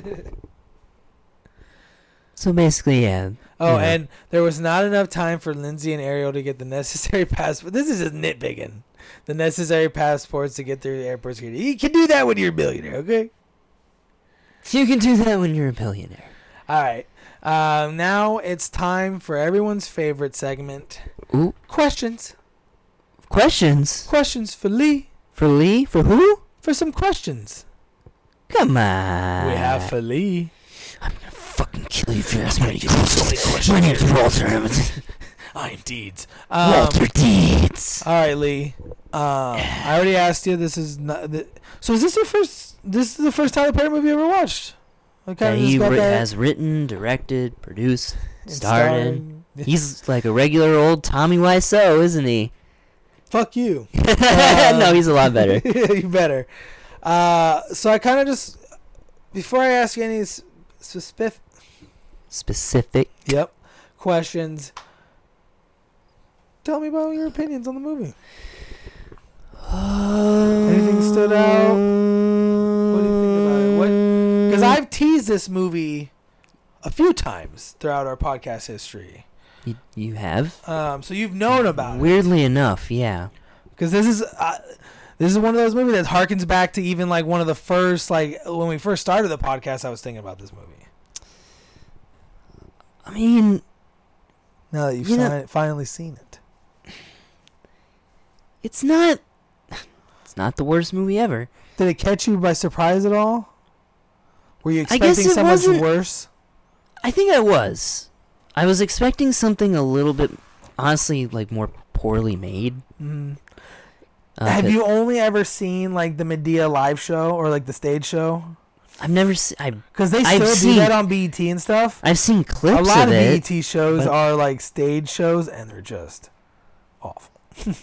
So basically, yeah. Oh, Yeah. and there was not enough time for Lindsay and Ariel to get the necessary <laughs> passport. This is just nitpicking. The necessary passports to get through the airport security. You can do that when you're a billionaire, okay? You can do that when you're a billionaire. All right. Um, now it's time for everyone's favorite segment Ooh, questions. questions Questions for Lee. for Lee? For who? For some questions. Come on. we have for Lee. Fucking kill you if you ask me any questions. My name's Walter Evans. <laughs> I indeed. Um, Walter Deeds. All right, Lee. Um, I already asked you. This is not. The, so is this your first? This is the first Tyler Perry movie you ever watched? That kinda he ri- that has written, directed, produced, starred in. <laughs> He's like a regular old Tommy Wiseau, isn't he? Fuck you. <laughs> no, he's a lot better. you better. Uh, so I kind of just before I ask you any specific, Specific. yep, questions. Tell me about your opinions on the movie. Anything stood out? What do you think about it? What? Because I've teased this movie a few times throughout our podcast history. You, you have? Um, so you've known about it. Weirdly enough, yeah. because this is uh, this is one of those movies that harkens back to even like one of the first like when we first started the podcast. I was thinking about this movie. I mean, Now that you've You know- fin- finally seen it, it's not. It's not the worst movie ever. did it catch you by surprise at all? Were you expecting so much worse? I think I was. I was expecting something a little bit, honestly, like more poorly made. Mm. Uh, Have you only ever seen like the Madea live show or like the stage show? I've never. seen. I Because they I've still do seen- that on BET and stuff. I've seen clips a lot of of, it, BET shows but- are like stage shows, and they're just awful. <laughs>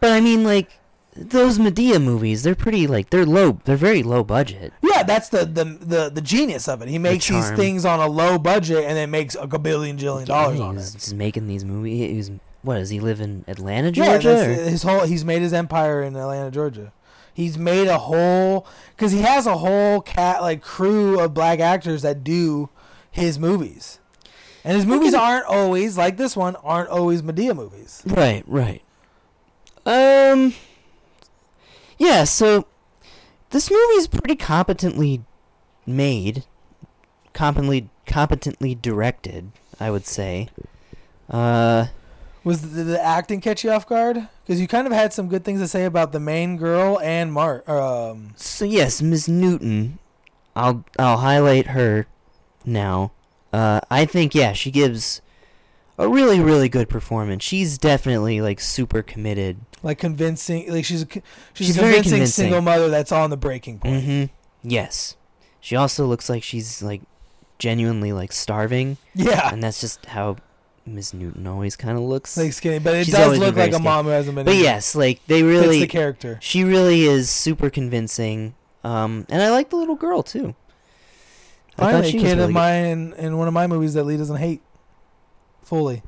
but I mean, like those Madea movies, they're pretty like they're low. They're very low budget. Yeah, that's the the the, the genius of it. He makes these charm. things on a low budget and then makes a billion jillion dollars he on was it. just making these movies. He was what does he live in Atlanta, Yeah, Georgia? that's or- his whole. He's made his empire in Atlanta, Georgia. He's made a whole because he has a whole cat like crew of black actors that do his movies, and his movies aren't always like this one. Aren't always Madea movies. Right, right. Um. Yeah, so this movie is pretty competently made, competently competently directed, I would say. Uh, Was the, the acting catch you off guard? Because you kind of had some good things to say about the main girl and Mark. Um, so yes, Miss Newton. I'll I'll highlight her now. Uh, I think yeah, she gives a really really good performance. She's definitely like super committed. like convincing, like she's a, she's, She's a convincing, convincing. single mother that's on the breaking point. Mm-hmm. Yes. She also looks like she's like genuinely like starving, Yeah, and that's just how Miss Newton always kind of looks. like skinny, but it She's does always been look very like a mom who hasn't been. but yes, like they fits really, the character. she really is super convincing. Um, and I like the little girl too. I thought Finally, she a was kid really of good. mine in, in one of my movies that Lee doesn't hate fully.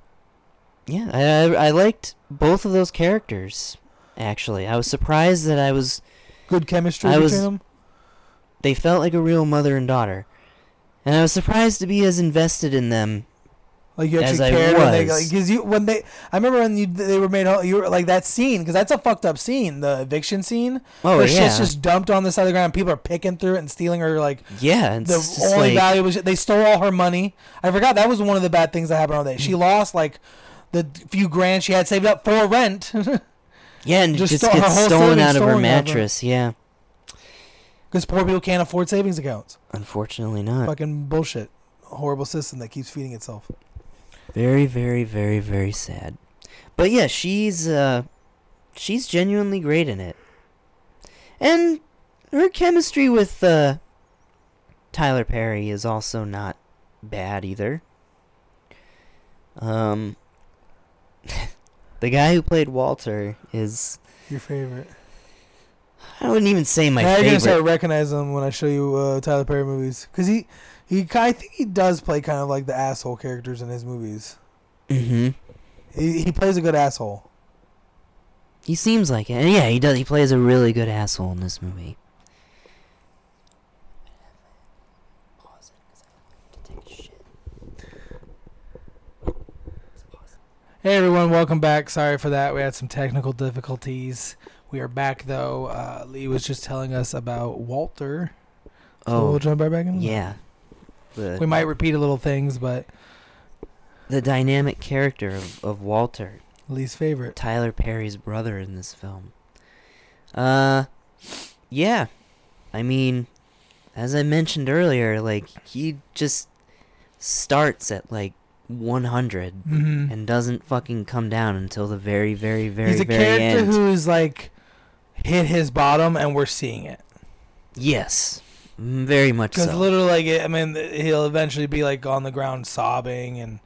Yeah, I, I I liked both of those characters. Actually, I was surprised that I was. Good chemistry I between was- them. They felt like a real mother and daughter, and I was surprised to be as invested in them. Like you as actually I cared when they was. like because you when they I remember when you they were made you were like that scene because that's a fucked up scene the eviction scene Oh where yeah, shit's just dumped on the side of the ground people are picking through it and stealing her like yeah. It's the just only like, valuable shit. They stole all her money. I forgot that was one of the bad things that happened all day. She mm-hmm. lost like the few grand she had saved up for rent <laughs> Yeah, and it Just just, stole- her gets whole stolen out of her stolen out of her. mattress. Yeah, because poor people can't afford savings accounts. unfortunately not. Fucking bullshit. Horrible system that keeps feeding itself. Very, very, very, very sad. But yeah, she's uh, she's genuinely great in it, and her chemistry with uh, Tyler Perry is also not bad either. Um, <laughs> the guy who played Walter is Your favorite. I wouldn't even say my now you're gonna start recognizing him when I show you uh, Tyler Perry movies because he he I think he does play kind of like the asshole characters in his movies. mm-hmm. He he plays a good asshole. He seems like it. And yeah, he does. He plays a really good asshole in this movie. Hey everyone, welcome back. Sorry for that. We had some technical difficulties. We are back though. Uh, Lee was just telling us about Walter. So Oh, we'll jump right back in. yeah. The, We might repeat a little things, but the dynamic character of, of Walter, Lee's favorite. Tyler Perry's brother in this film. Uh, yeah. I mean, as I mentioned earlier, like he just starts at like 100 Mm-hmm. and doesn't fucking come down until the very, very, very, He's a very character end. who's like hit his bottom, and we're seeing it. yes, very much Because so. literally, like, I mean, he'll eventually be like on the ground sobbing, and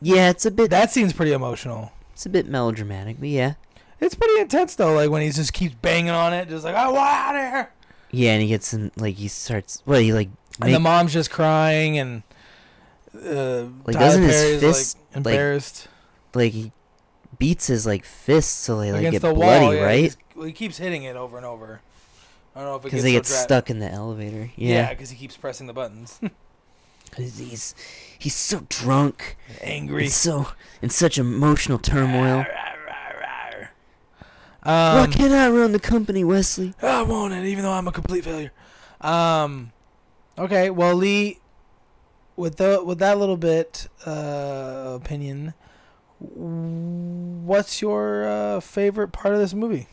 yeah, it's a bit. that scene's pretty emotional. It's a bit melodramatic, but yeah. It's pretty intense though. Like when he just keeps banging on it, just like I want out of here. Yeah, and he gets in like he starts. Well, he like And the mom's just crying, and uh, Like, Tyler doesn't his fist, like embarrassed like he beats his like fists so they like against get the bloody, wall. Yeah, right? he keeps hitting it over and over. I don't know if Because gets they so get dra- stuck in the elevator. Yeah, Yeah, because he keeps pressing the buttons. <laughs> 'Cause he's he's so drunk Angry. so in such emotional turmoil. Why Um, can't I run the company, Wesley? I want it, even though I'm a complete failure. Um, okay, well, Lee, with the with that little bit uh, opinion, what's your uh, favorite part of this movie?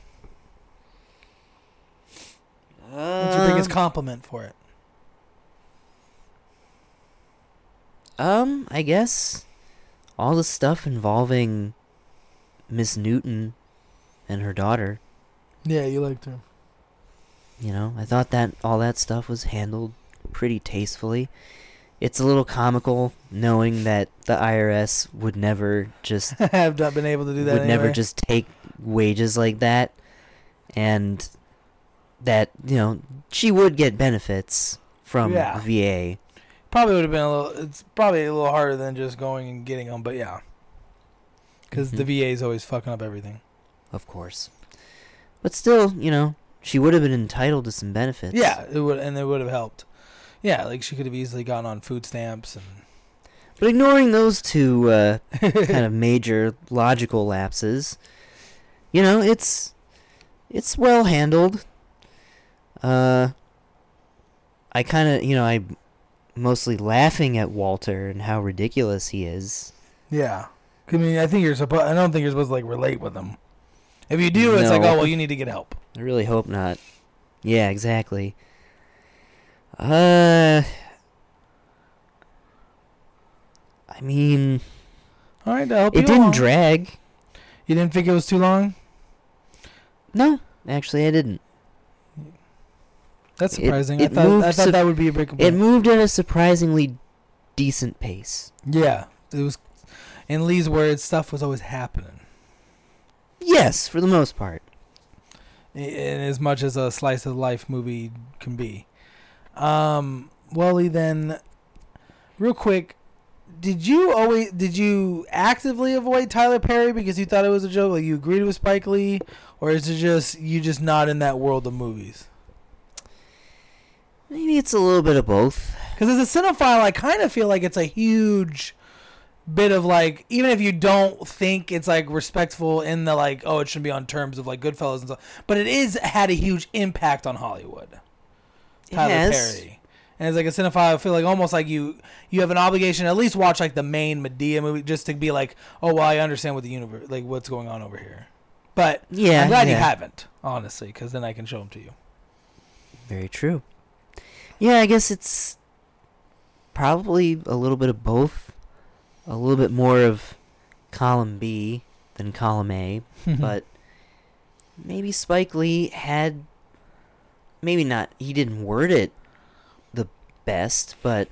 What's your biggest Um, compliment for it? Um, I guess all the stuff involving Miss Newton and her daughter. Yeah, you liked her. You know, I thought that all that stuff was handled pretty tastefully. It's a little comical knowing that the IRS would never just <laughs> Have not been able to do that. would never just take wages like that and that, you know, she would get benefits from Yeah. VA. probably would have been a little. It's probably a little harder than just going and getting them, but yeah, because the Mhm. VA is always fucking up everything. Of course. But still, you know, she would have been entitled to some benefits. Yeah, it would, and it would have helped. Yeah, like she could have easily gotten on food stamps and. But ignoring those two uh, <laughs> kind of major logical lapses, you know, it's it's well handled. Uh, I kind of, you know, I mostly laughing at Walter and how ridiculous he is. Yeah, I mean, I think you're supposed. I don't think you're supposed to like relate with him. If you do, it's like, oh well, you need to get help. I really hope not. Yeah, exactly. Uh, I mean, All right, help it didn't along. drag. You didn't think it was too long? No, actually, I didn't. That's surprising. it I thought I thought that would be a big It moved at a surprisingly decent pace. yeah, it was. In Lee's words, stuff was always happening. Yes, for the most part. in as much as a slice of life movie can be. Um, Wally, then, real quick, did you always did you actively avoid Tyler Perry because you thought it was a joke? Like you agreed with Spike Lee, or is it just you just not in that world of movies? Maybe it's a little bit of both. Because as a cinephile, I kind of feel like it's a huge bit of like, even if you don't think it's like respectful in the like, oh, it shouldn't be on terms of like Goodfellas and stuff, but it is had a huge impact on Hollywood. Tyler. Perry. And as like a cinephile, I feel like almost like you you have an obligation to at least watch like the main Madea movie just to be like, oh well, I understand what the universe like what's going on over here. But Yeah, I'm glad you haven't, honestly, because then I can show them to you. Very true. Yeah, I guess it's probably a little bit of both. A little bit more of column B than column A, <laughs> but maybe Spike Lee had maybe not he didn't word it the best, but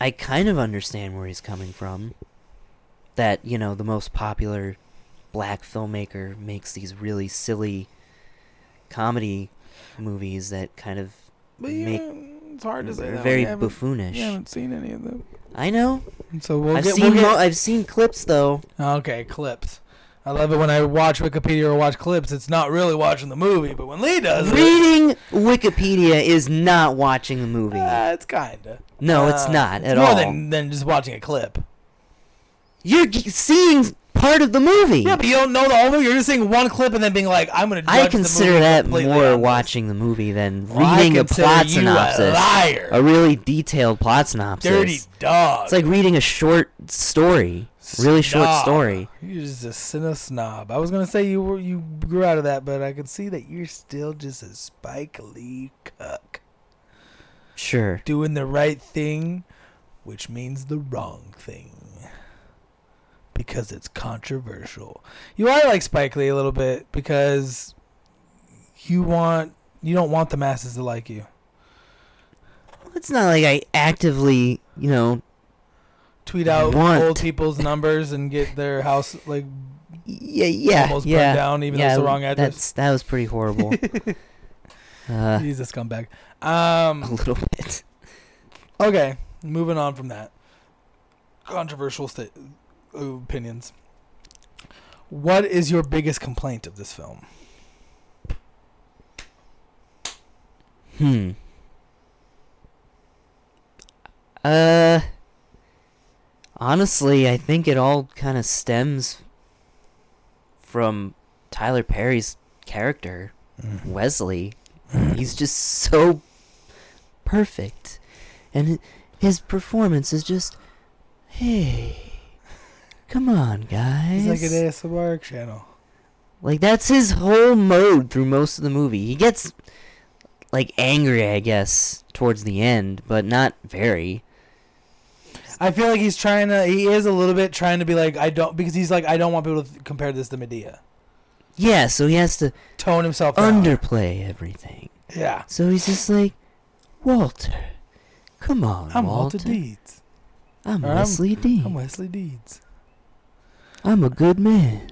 I kind of understand where he's coming from. That, you know, the most popular black filmmaker makes these really silly comedy movies that kind of but make, it's hard to say. that very buffoonish. we haven't seen any of them. I know. So we'll I've get. seen we'll get I've seen clips though. okay, clips. I love it when I watch Wikipedia or watch clips. It's not really watching the movie, but when Lee does it, Reading Wikipedia is not watching the movie. uh, it's kinda. no, it's Uh, not it's at more all. than than just watching a clip. You're g- seeing part of the movie. Yeah, but you don't know the whole movie. You're just seeing one clip and then being like, "I'm gonna." Judge I consider that more on this. watching the movie than Well, reading a plot synopsis. A liar. A really detailed plot synopsis. dirty dog. It's like reading a short story. Really short story. You're just a sinner snob. I was gonna say you were you grew out of that, but I can see that you're still just a Spike Lee cuck Sure. doing the right thing, which means the wrong thing. Because it's controversial. You are like Spike Lee a little bit because you want you don't want the masses to like you. It's not like I actively, you know, Tweet out Want. old people's numbers and get their house like yeah, yeah, almost yeah. burned down, even though it's the wrong address. That's that was pretty horrible. <laughs> uh, He's a scumbag. Um, <laughs> a little bit. Okay, moving on from that. Controversial sta- opinions. What is your biggest complaint of this film? Hmm. Uh. Honestly, I think it all kind of stems from Tyler Perry's character, Wesley. He's just so perfect. And his performance is just, hey, come on, guys. He's like an ASMR channel. Like that's his whole mode through most of the movie. He gets like angry, I guess, towards the end, but not very. I feel like he's trying to. He is a little bit trying to be like I don't because he's like I don't want people to compare this to Madea. Yeah, so he has to Tone himself down. underplay everything. Yeah, So he's just like, Walter, come on, I'm Walter. Walter Deeds. I'm Or I'm- Wesley Dean. I'm Wesley Deeds. I'm a good man.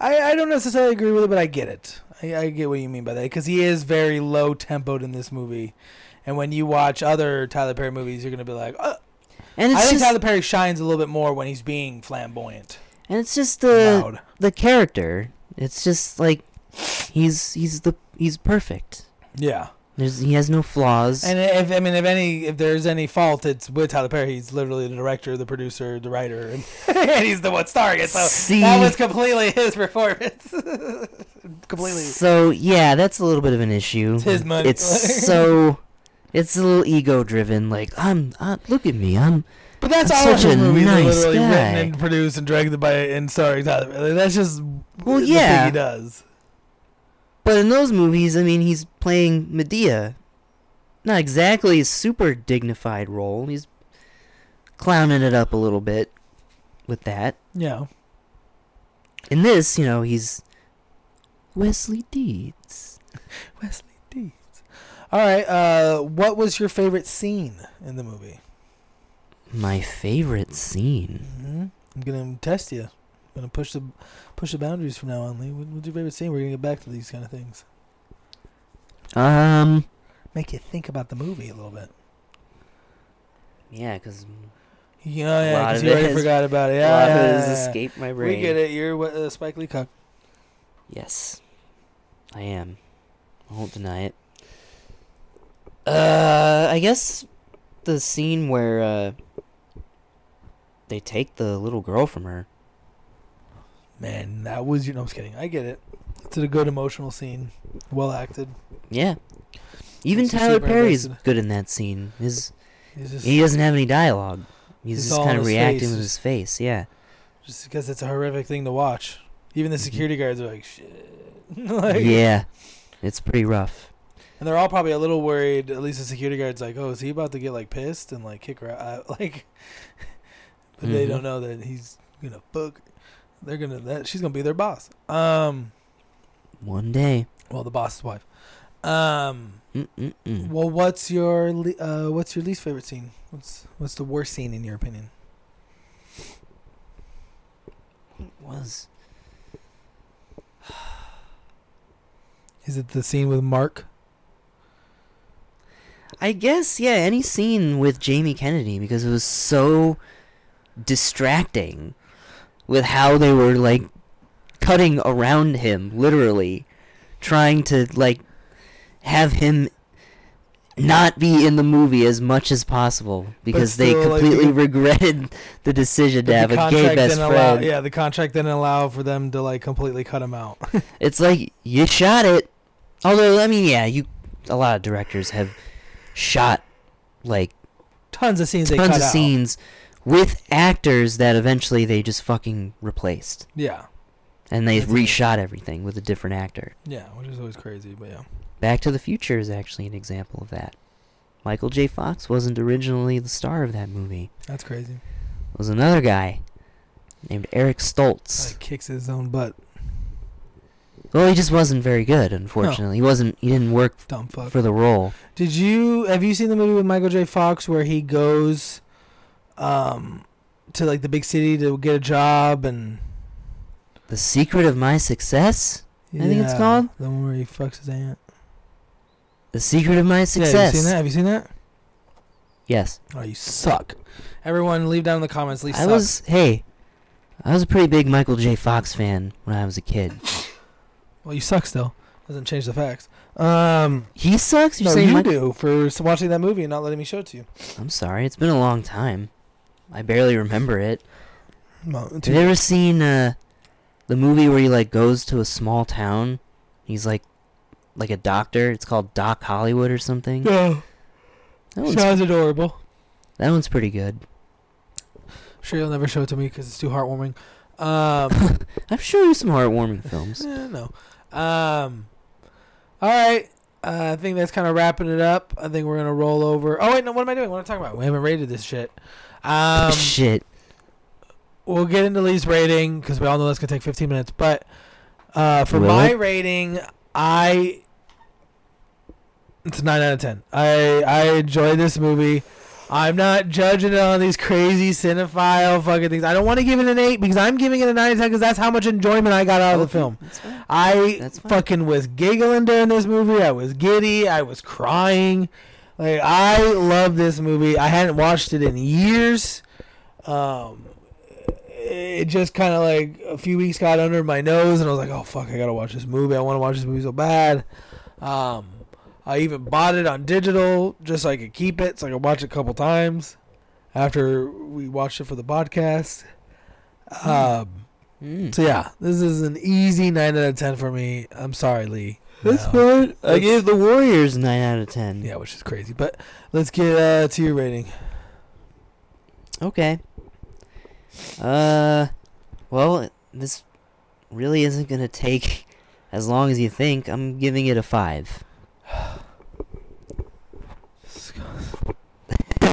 I, I don't necessarily agree with it, but I get it. I, I get what you mean by that because he is very low tempoed in this movie, and when you watch other Tyler Perry movies, you're gonna be like, uh, And I think just Tyler Perry shines a little bit more when he's being flamboyant, and it's just the loud. the character. It's just like he's he's the he's perfect. Yeah, There's he has no flaws. and if I mean if any if there's any fault, it's with Tyler Perry. He's literally the director, the producer, the writer, and, <laughs> and he's the one starring it. So See? that was completely his performance. <laughs> completely. So yeah, that's a little bit of an issue. It's his money. It's so it's a little ego driven. Like I'm, i look at me. I'm But that's I'm all such his a movies nice literally guy. written and produced and directed by and starring Tyler. That's just Well, yeah. he does. But in those movies, I mean, he's playing Madea. Not exactly a super dignified role. He's clowning it up a little bit with that. Yeah. In this, you know, he's Wesley Deeds. <laughs> Wesley Deeds. All right. Uh, what was your favorite scene in the movie? My favorite scene. Mm-hmm. I'm gonna test you. I'm gonna push the push the boundaries from now on, Lee. What- What's your favorite scene? We're gonna get back to these kind of things. Um, Make you think about the movie a little bit. yeah, because Yeah, yeah, lot because you already has- forgot about it. a Yeah, of yeah, it has yeah. escaped my brain. We get it. You're what, uh, Spike Lee cock. Yes, I am. I won't deny it. Uh, I guess the scene where uh they take the little girl from her. Man, that was you know I'm just kidding. I get it. It's a good emotional scene. Well acted. Yeah. Even you Tyler super Perry's invested. good in that scene. His just, he doesn't have any dialogue. He's It's just all kind in of his reacting face, with his face. Yeah. just because it's a horrific thing to watch. Even the Mhm. security guards are like, shit. <laughs> like, yeah. It's pretty rough. And they're all probably a little worried. At least the security guards like, oh, is he about to get like pissed and like kick her out? <laughs> Like, <laughs> but they Mhm. don't know that he's gonna fuck. They're gonna that she's gonna be their boss. Um, One day. well, the boss's wife. Um, Mm-mm-mm. well, what's your le- uh, what's your least favorite scene? What's what's the worst scene in your opinion? was Is it the scene with Mark? I guess yeah, any scene with Jamie Kennedy because it was so distracting with how they were like cutting around him literally trying to like have him not be in the movie as much as possible because they still, like, completely the- regretted the decision to have a gay best didn't allow, friend. yeah, the contract didn't allow for them to like completely cut him out. <laughs> It's like you shot it. Although I mean, yeah, you a lot of directors have shot like Tons of scenes they tons of out. scenes with actors that eventually they just fucking replaced Yeah, and they That's reshot everything with a different actor. yeah, which is always crazy, but yeah. Back to the Future is actually an example of that. Michael J. Fox wasn't originally the star of that movie. That's crazy. It was another guy named Eric Stoltz. Like kicks his own butt. Well, he just wasn't very good, unfortunately. No. He wasn't. He didn't work Dumb fuck. for the role. Did you have you seen the movie with Michael J. Fox where he goes um to like the big city to get a job and The Secret of My Success. Yeah, I think it's called? the one where he fucks his aunt. The Secret of My Yeah, Success. have you seen that? Have you seen that? Yes. Oh, you suck. Everyone, leave down in the comments. Lee I sucks. was. Hey, I was a pretty big Michael J. Fox fan when I was a kid. Well, you suck still. Doesn't change the facts. Um, He sucks. You're no, saying you do for watching that movie and not letting me show it to you. I'm sorry. It's been a long time. I barely remember it. No, Have you ever seen uh, the movie where he like goes to a small town? He's like, like a doctor. It's called Doc Hollywood or something. No, That one's, sounds adorable. that one's pretty good. I'm Sure, you'll never show it to me because it's too heartwarming. Um, <laughs> I've shown you some heartwarming films. eh, no. Um, all right. Uh, I think that's kind of wrapping it up. I think we're gonna roll over. Oh wait, no. What am I doing? What am I talking about? We haven't rated this shit. Um, <laughs> Shit. we'll get into Lee's rating because we all know that's gonna take 15 minutes. But uh, for Will my it? rating, I it's nine out of ten. I I enjoy this movie. I'm not judging it on these crazy cinephile fucking things. I don't want to give it an eight because I'm giving it a nine out of ten because that's how much enjoyment I got out of the film. I fucking was giggling during this movie. I was giddy. I was crying. Like I love this movie. I hadn't watched it in years. Um, it just kind of like a few weeks got under my nose, and I was like, "Oh fuck, I gotta watch this movie. I want to watch this movie so bad." Um, I even bought it on digital just so I could keep it, so I could watch it a couple times after we watched it for the podcast. Um. Mm. So yeah, this is an easy nine out of ten for me. I'm sorry, Lee. That's No. I gave the Warriors nine out of ten. Yeah, which is crazy. But let's get uh, to your rating. Okay. Uh, well, this really isn't gonna take <laughs> as long as you think. I'm giving it a five. <sighs>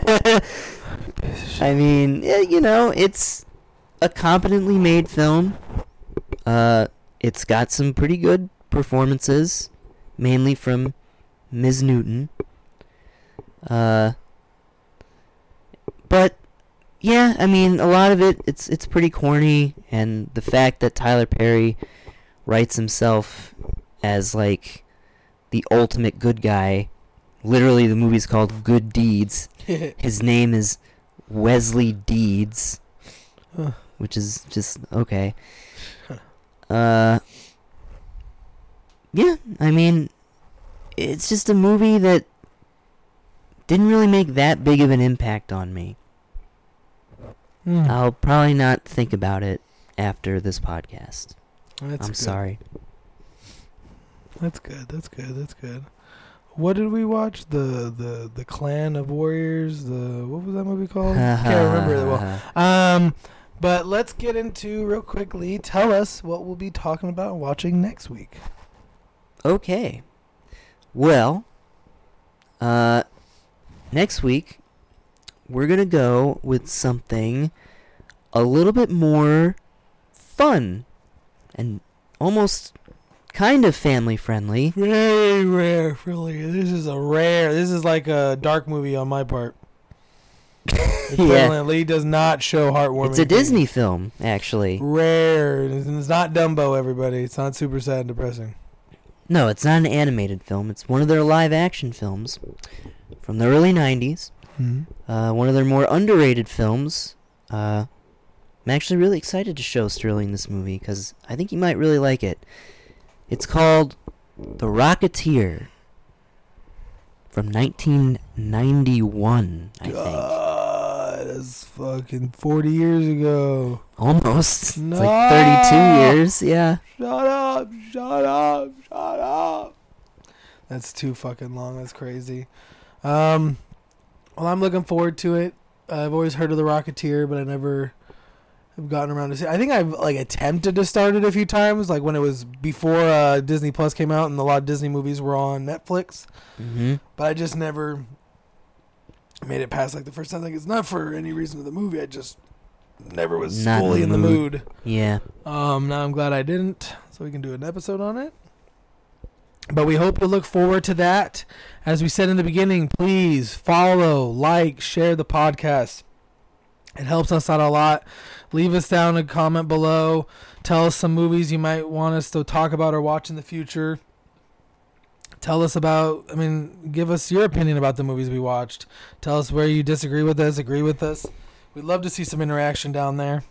<laughs> I mean, you know, it's a competently made film. Uh, it's got some pretty good performances, mainly from Ms. Newton. Uh, but yeah, I mean, a lot of it it's it's pretty corny, and the fact that Tyler Perry writes himself as like the ultimate good guy. Literally, the movie's called Good Deeds. <laughs> His name is Wesley Deeds, which is just okay. Uh, yeah, I mean, it's just a movie that didn't really make that big of an impact on me. Hmm. I'll probably not think about it after this podcast. That's I'm good. sorry. That's good. That's good. That's good. What did we watch? The the the Clan of Warriors. The what was that movie called? I <laughs> can't remember it well. Um, but let's get into real quickly. Tell us what we'll be talking about watching next week. Okay. Well, uh, next week we're gonna go with something a little bit more fun and almost kind of family friendly. Very rare, really. This is a rare. This is like a dark movie on my part. <laughs> Equivalent. Lee does not show heartwarming. It's a. Disney film, actually. Rare. It's not Dumbo, everybody. It's not super sad and depressing. No, it's not an animated film. It's one of their live action films from the early 90s. Mm-hmm. Uh, one of their more underrated films. Uh, I'm actually really excited to show Sterling this movie because I think he might really like it. It's called The Rocketeer. from 1991, I think. God, that's fucking 40 years ago. Almost. No. It's like 32 years. Yeah. Shut up, shut up, shut up. That's too fucking long. That's crazy. Um, well, I'm looking forward to it. I've always heard of the Rocketeer, but I never have gotten around to see. I think I've like attempted to start it a few times, like when it was before uh, Disney Plus came out and a lot of Disney movies were on Netflix. hmm But I just never made it past like the first time. Like it's not for any reason of the movie. I just never was Not fully in the mood. mood. Yeah. Um, now I'm glad I didn't, so we can do an episode on it. But we hope to look forward to that. As we said in the beginning, please follow, like, share the podcast. It helps us out a lot. Leave us down a comment below. Tell us some movies you might want us to talk about or watch in the future. Tell us about, I mean, give us your opinion about the movies we watched. Tell us where you disagree with us, agree with us. We'd love to see some interaction down there.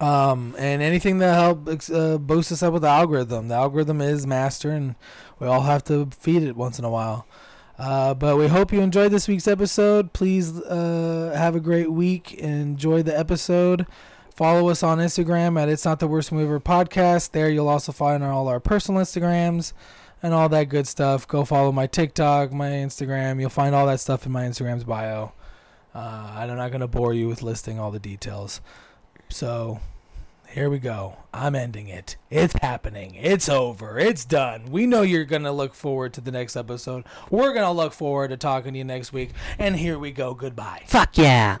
Um, and anything that help ex- uh, boost us up with the algorithm. The algorithm is master, and we all have to feed it once in a while. Uh, but we hope you enjoyed this week's episode. Please uh, have a great week. Enjoy the episode. Follow us on Instagram at It's Not the Worst Movie podcast. There you'll also find all our personal Instagrams and all that good stuff. Go follow my TikTok, my Instagram. You'll find all that stuff in my Instagram's bio. Uh, I'm not going to bore you with listing all the details. So here we go. I'm ending it. It's happening. It's over. It's done. We know you're going to look forward to the next episode. We're going to look forward to talking to you next week. And here we go. Goodbye. Fuck yeah.